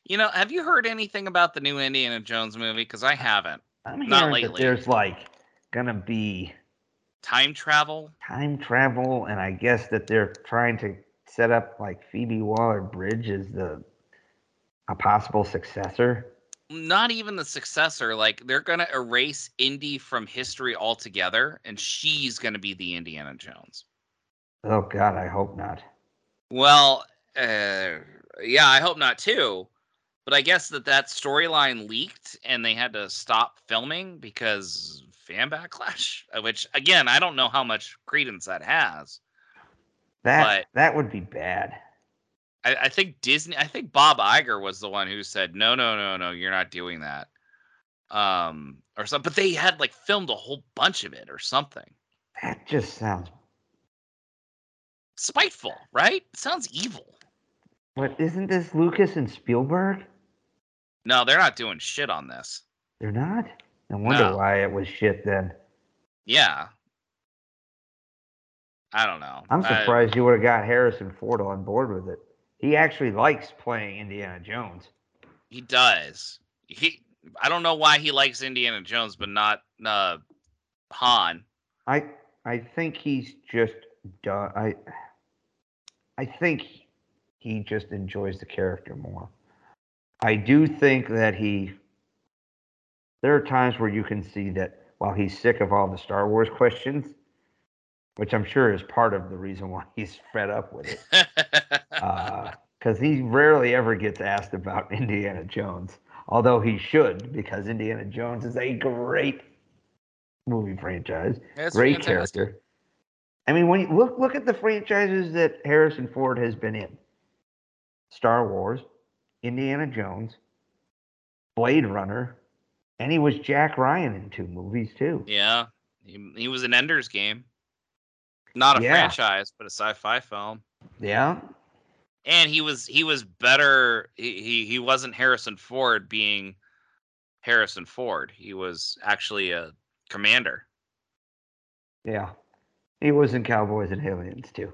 You know, have you heard anything about the new Indiana Jones movie? Because I haven't. I'm Not hearing that lately. there's like gonna be Time travel? time travel, and I guess that they're trying to set up like Phoebe Waller-Bridge as the a possible successor. Not even the successor. Like they're gonna erase Indy from history altogether, and she's gonna be the Indiana Jones. Oh God, I hope not. Well, uh, yeah, I hope not too. But I guess that that storyline leaked and they had to stop filming because fan backlash. Which again, I don't know how much credence that has. That that would be bad. I, I think Disney. I think Bob Iger was the one who said, "No, no, no, no, you're not doing that." Um, or something. But they had like filmed a whole bunch of it or something. That just sounds. Spiteful, right? sounds evil. What isn't this Lucas and Spielberg? No, they're not doing shit on this. They're not. No wonder No. why it was shit then. Yeah. I don't know. I'm I- surprised you would have got Harrison Ford on board with it. He actually likes playing Indiana Jones. He does. He. I don't know why he likes Indiana Jones, but not uh, Han. I I think he's just done. I I think he just enjoys the character more. I do think that he. There are times where you can see that while he's sick of all the Star Wars questions, which I'm sure is part of the reason why he's fed up with it, uh, because he rarely ever gets asked about Indiana Jones, although he should, because Indiana Jones is a great movie franchise It's great fantastic. character. I mean, when you look look at the franchises that Harrison Ford has been in: Star Wars, Indiana Jones, Blade Runner, and he was Jack Ryan in two movies too. Yeah, he, he was an Ender's Game. Not a Yeah. franchise, but a sci-fi film. Yeah, And he was he was better. He he, he wasn't Harrison Ford being Harrison Ford. He was actually a commander. yeah. He was in Cowboys and Aliens too.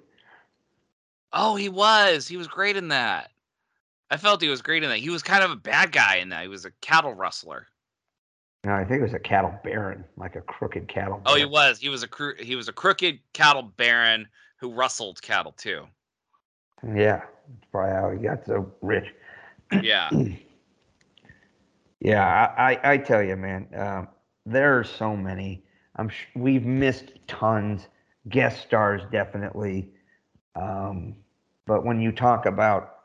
Oh, he was. He was great in that. I felt he was great in that. He was kind of a bad guy in that. He was a cattle rustler. No, I think it was a cattle baron, like a crooked cattle. Oh, he was. He was a cru- he was a crooked cattle baron who rustled cattle too. Yeah, that's probably how he got so rich. Yeah. Yeah, I, I, I tell you, man, um, there are so many. I'm sh- we've missed tons. Guest stars definitely, um, but when you talk about,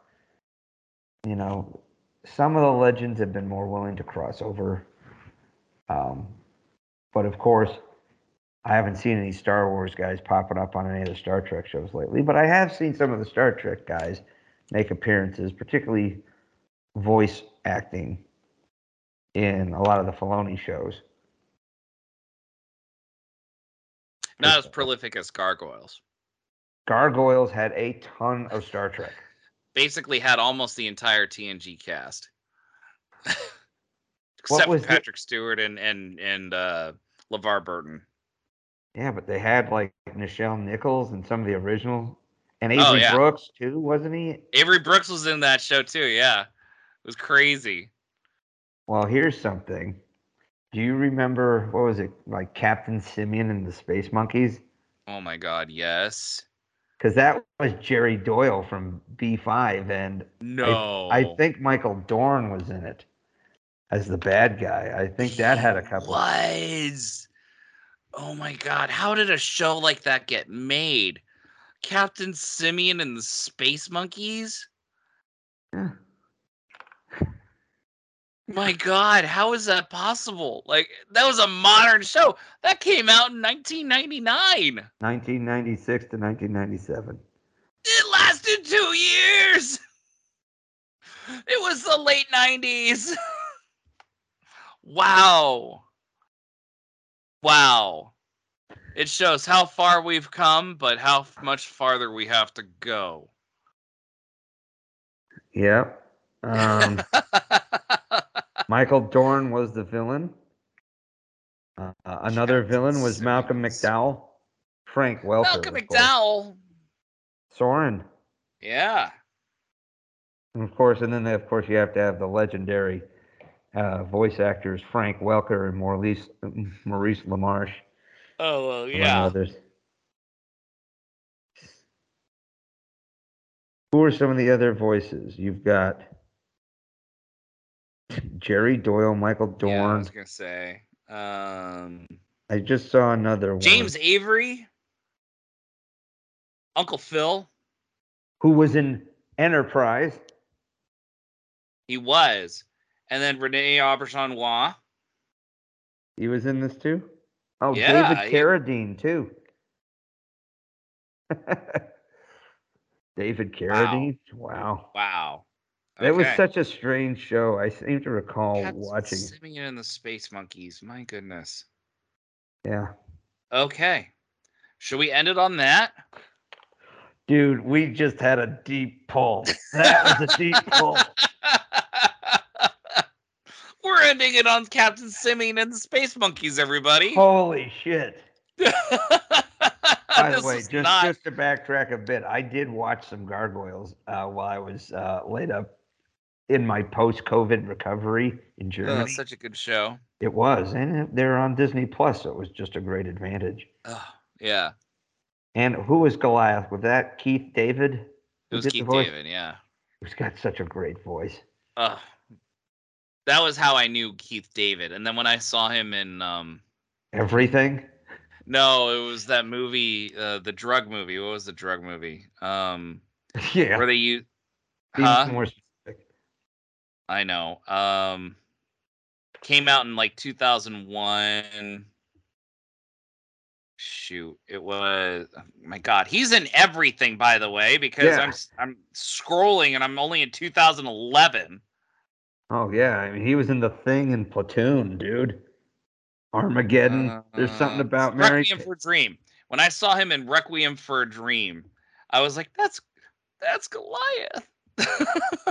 you know, some of the legends have been more willing to cross over. Um, but of course, I haven't seen any Star Wars guys popping up on any of the Star Trek shows lately. But I have seen some of the Star Trek guys make appearances, particularly voice acting in a lot of the Filoni shows. Not as prolific as gargoyles. Gargoyles had a ton of Star Trek. Basically had almost the entire TNG cast. Except for was the- Patrick Stewart and and and uh LeVar Burton. Yeah, but they had like Nichelle Nichols and some of the original, and Oh, Avery yeah. Brooks too, wasn't he? Avery Brooks was in that show too, yeah. It was crazy. Well, here's something. Do you remember what was it like Captain Simian and the Space Monkeys? Oh my god, yes. Because that was Jerry Doyle from B5, and No. I think Michael Dorn was in it as the bad guy. I think that had a couple. Was. Oh my god, how did a show like that get made? Captain Simian and the Space Monkeys? Yeah. My god, how is that possible? Like that was a modern show. That came out in 1999. 1996 to 1997. It lasted 2 years. It was the late 90s. wow. Wow. It shows how far we've come, but how much farther we have to go. Yep. Um, Michael Dorn was the villain. Uh, another Captain villain was Malcolm McDowell. Frank Welker. Malcolm. McDowell. Soran. Yeah. And of course, and then of course you have to have the legendary uh, voice actors Frank Welker and Maurice Maurice LaMarche, Oh, well, yeah. others. Who are some of the other voices? You've got Jerry Doyle, Michael Yeah, I was gonna say. Um, I just saw another one. James Avery, Uncle Phil. who was in Enterprise. He was, and then Renee Auberjonois. He was in this too. Oh, Yeah, David he- Carradine too. David Carradine. Wow. Wow. That was such a strange show. I seem to recall Captain watching. Simian and the Space Monkeys. My goodness. Yeah. Okay. Should we end it on that? Dude, we just had a deep pull. That was a deep pull. We're ending it on Captain Simian and the Space Monkeys, everybody. Holy shit. By the way, just not- just to backtrack a bit, I did watch some gargoyles uh, while I was uh, laid up in my post-COVID recovery in Germany. Oh, Germany. such a good show. It was, and they're on Disney Plus, so it was just a great advantage. Oh, yeah. And who was Goliath? Was that Keith David? It was Keith? David, yeah. He's got such a great voice. Oh, that was how I knew Keith David. And then when I saw him in um Everything. no, it was that movie, uh the drug movie. What was the drug movie? Um yeah. where they use huh? more. I know. Um came out in like 2001. Shoot, it was oh my god. He's in everything by the way because Yeah. I'm I'm scrolling and I'm only in 2011. Oh yeah, I mean he was in the thing in Platoon, dude. Armageddon. There's something Uh, about Mary. Requiem for a Dream. When I saw him in Requiem for a Dream, I was like, "That's that's Goliath."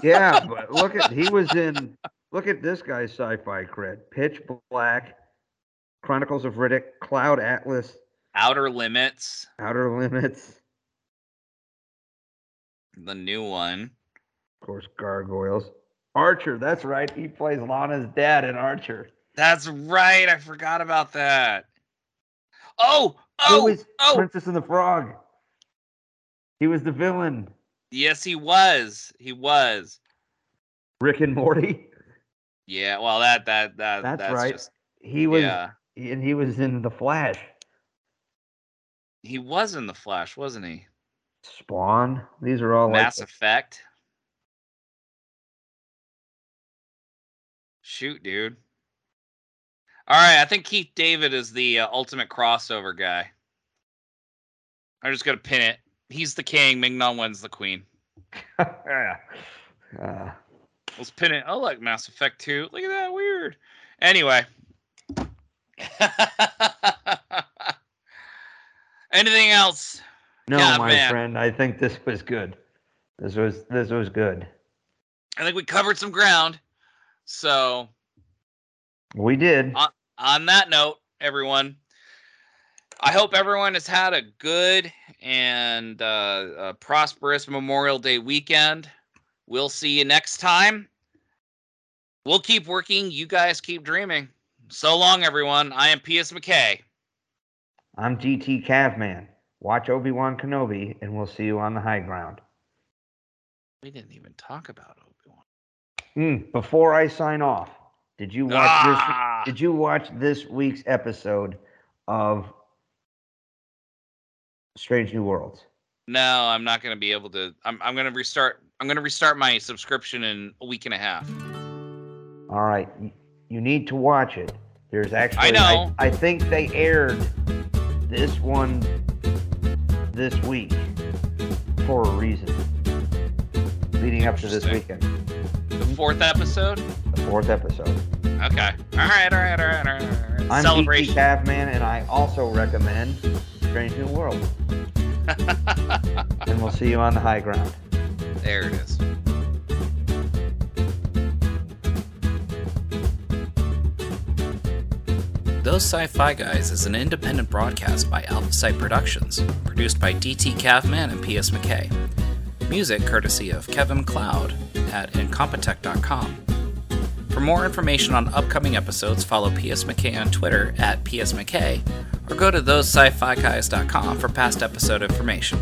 Yeah, but look at he was in. Look at this guy's sci-fi cred: Pitch Black, Chronicles of Riddick, Cloud Atlas, Outer Limits, Outer Limits. the new one. Of course, gargoyles. Archer, that's right. He plays Lana's dad in Archer. That's right. I forgot about that. Oh, Who oh, was oh. Princess and the Frog? He was the villain. Yes, he was. He was. Rick and Morty. Yeah. Well, that that that That's that's, right. just He was, yeah. and he was in The Flash. He was in the Flash, wasn't he? Spawn. These are all like Mass Effect. Shoot, dude. All right, I think Keith David is the uh, ultimate crossover guy. I'm just gonna pin it. He's the king. Ming-Na wins the queen. uh, Let's pin it. Oh, like Mass Effect 2. Look at that. Weird. Anyway. Anything else? no, Yeah, my man. friend. I think this was good. This was this was good. I think we covered some ground. So, We did. Uh, on that note, everyone, I hope everyone has had a good and uh, a prosperous Memorial Day weekend. We'll see you next time. We'll keep working. You guys keep dreaming. So long, everyone. I am P.S. McKay. I'm GT Cavman. Watch Obi Wan Kenobi, and we'll see you on the high ground. We didn't even talk about Obi-Wan. Mm, before I sign off, did you watch Ah! this? Did you watch this week's episode of Strange New Worlds? No, I'm not going to be able to. I'm, I'm going to restart. I'm going to restart my subscription in a week and a half. All right, you need to watch it. There's actually, I know. I, think they aired this one this week for a reason, leading up to this weekend, The hmm? fourth episode. the fourth episode. Okay. All right. All right. All right. All right. All right. I'm Celebration. GT Cavman, and I also recommend Strange New World. and we'll see you on the high ground. there it is. Those Sci-Fi Guys is an independent broadcast by Alpha Site Productions, produced by DT Cavman and PS McKay. Music courtesy of Kevin MacLeod at incompetech.com. For more information on upcoming episodes, follow PS McKay on Twitter at PS McKay, or go to guys.com for past episode information.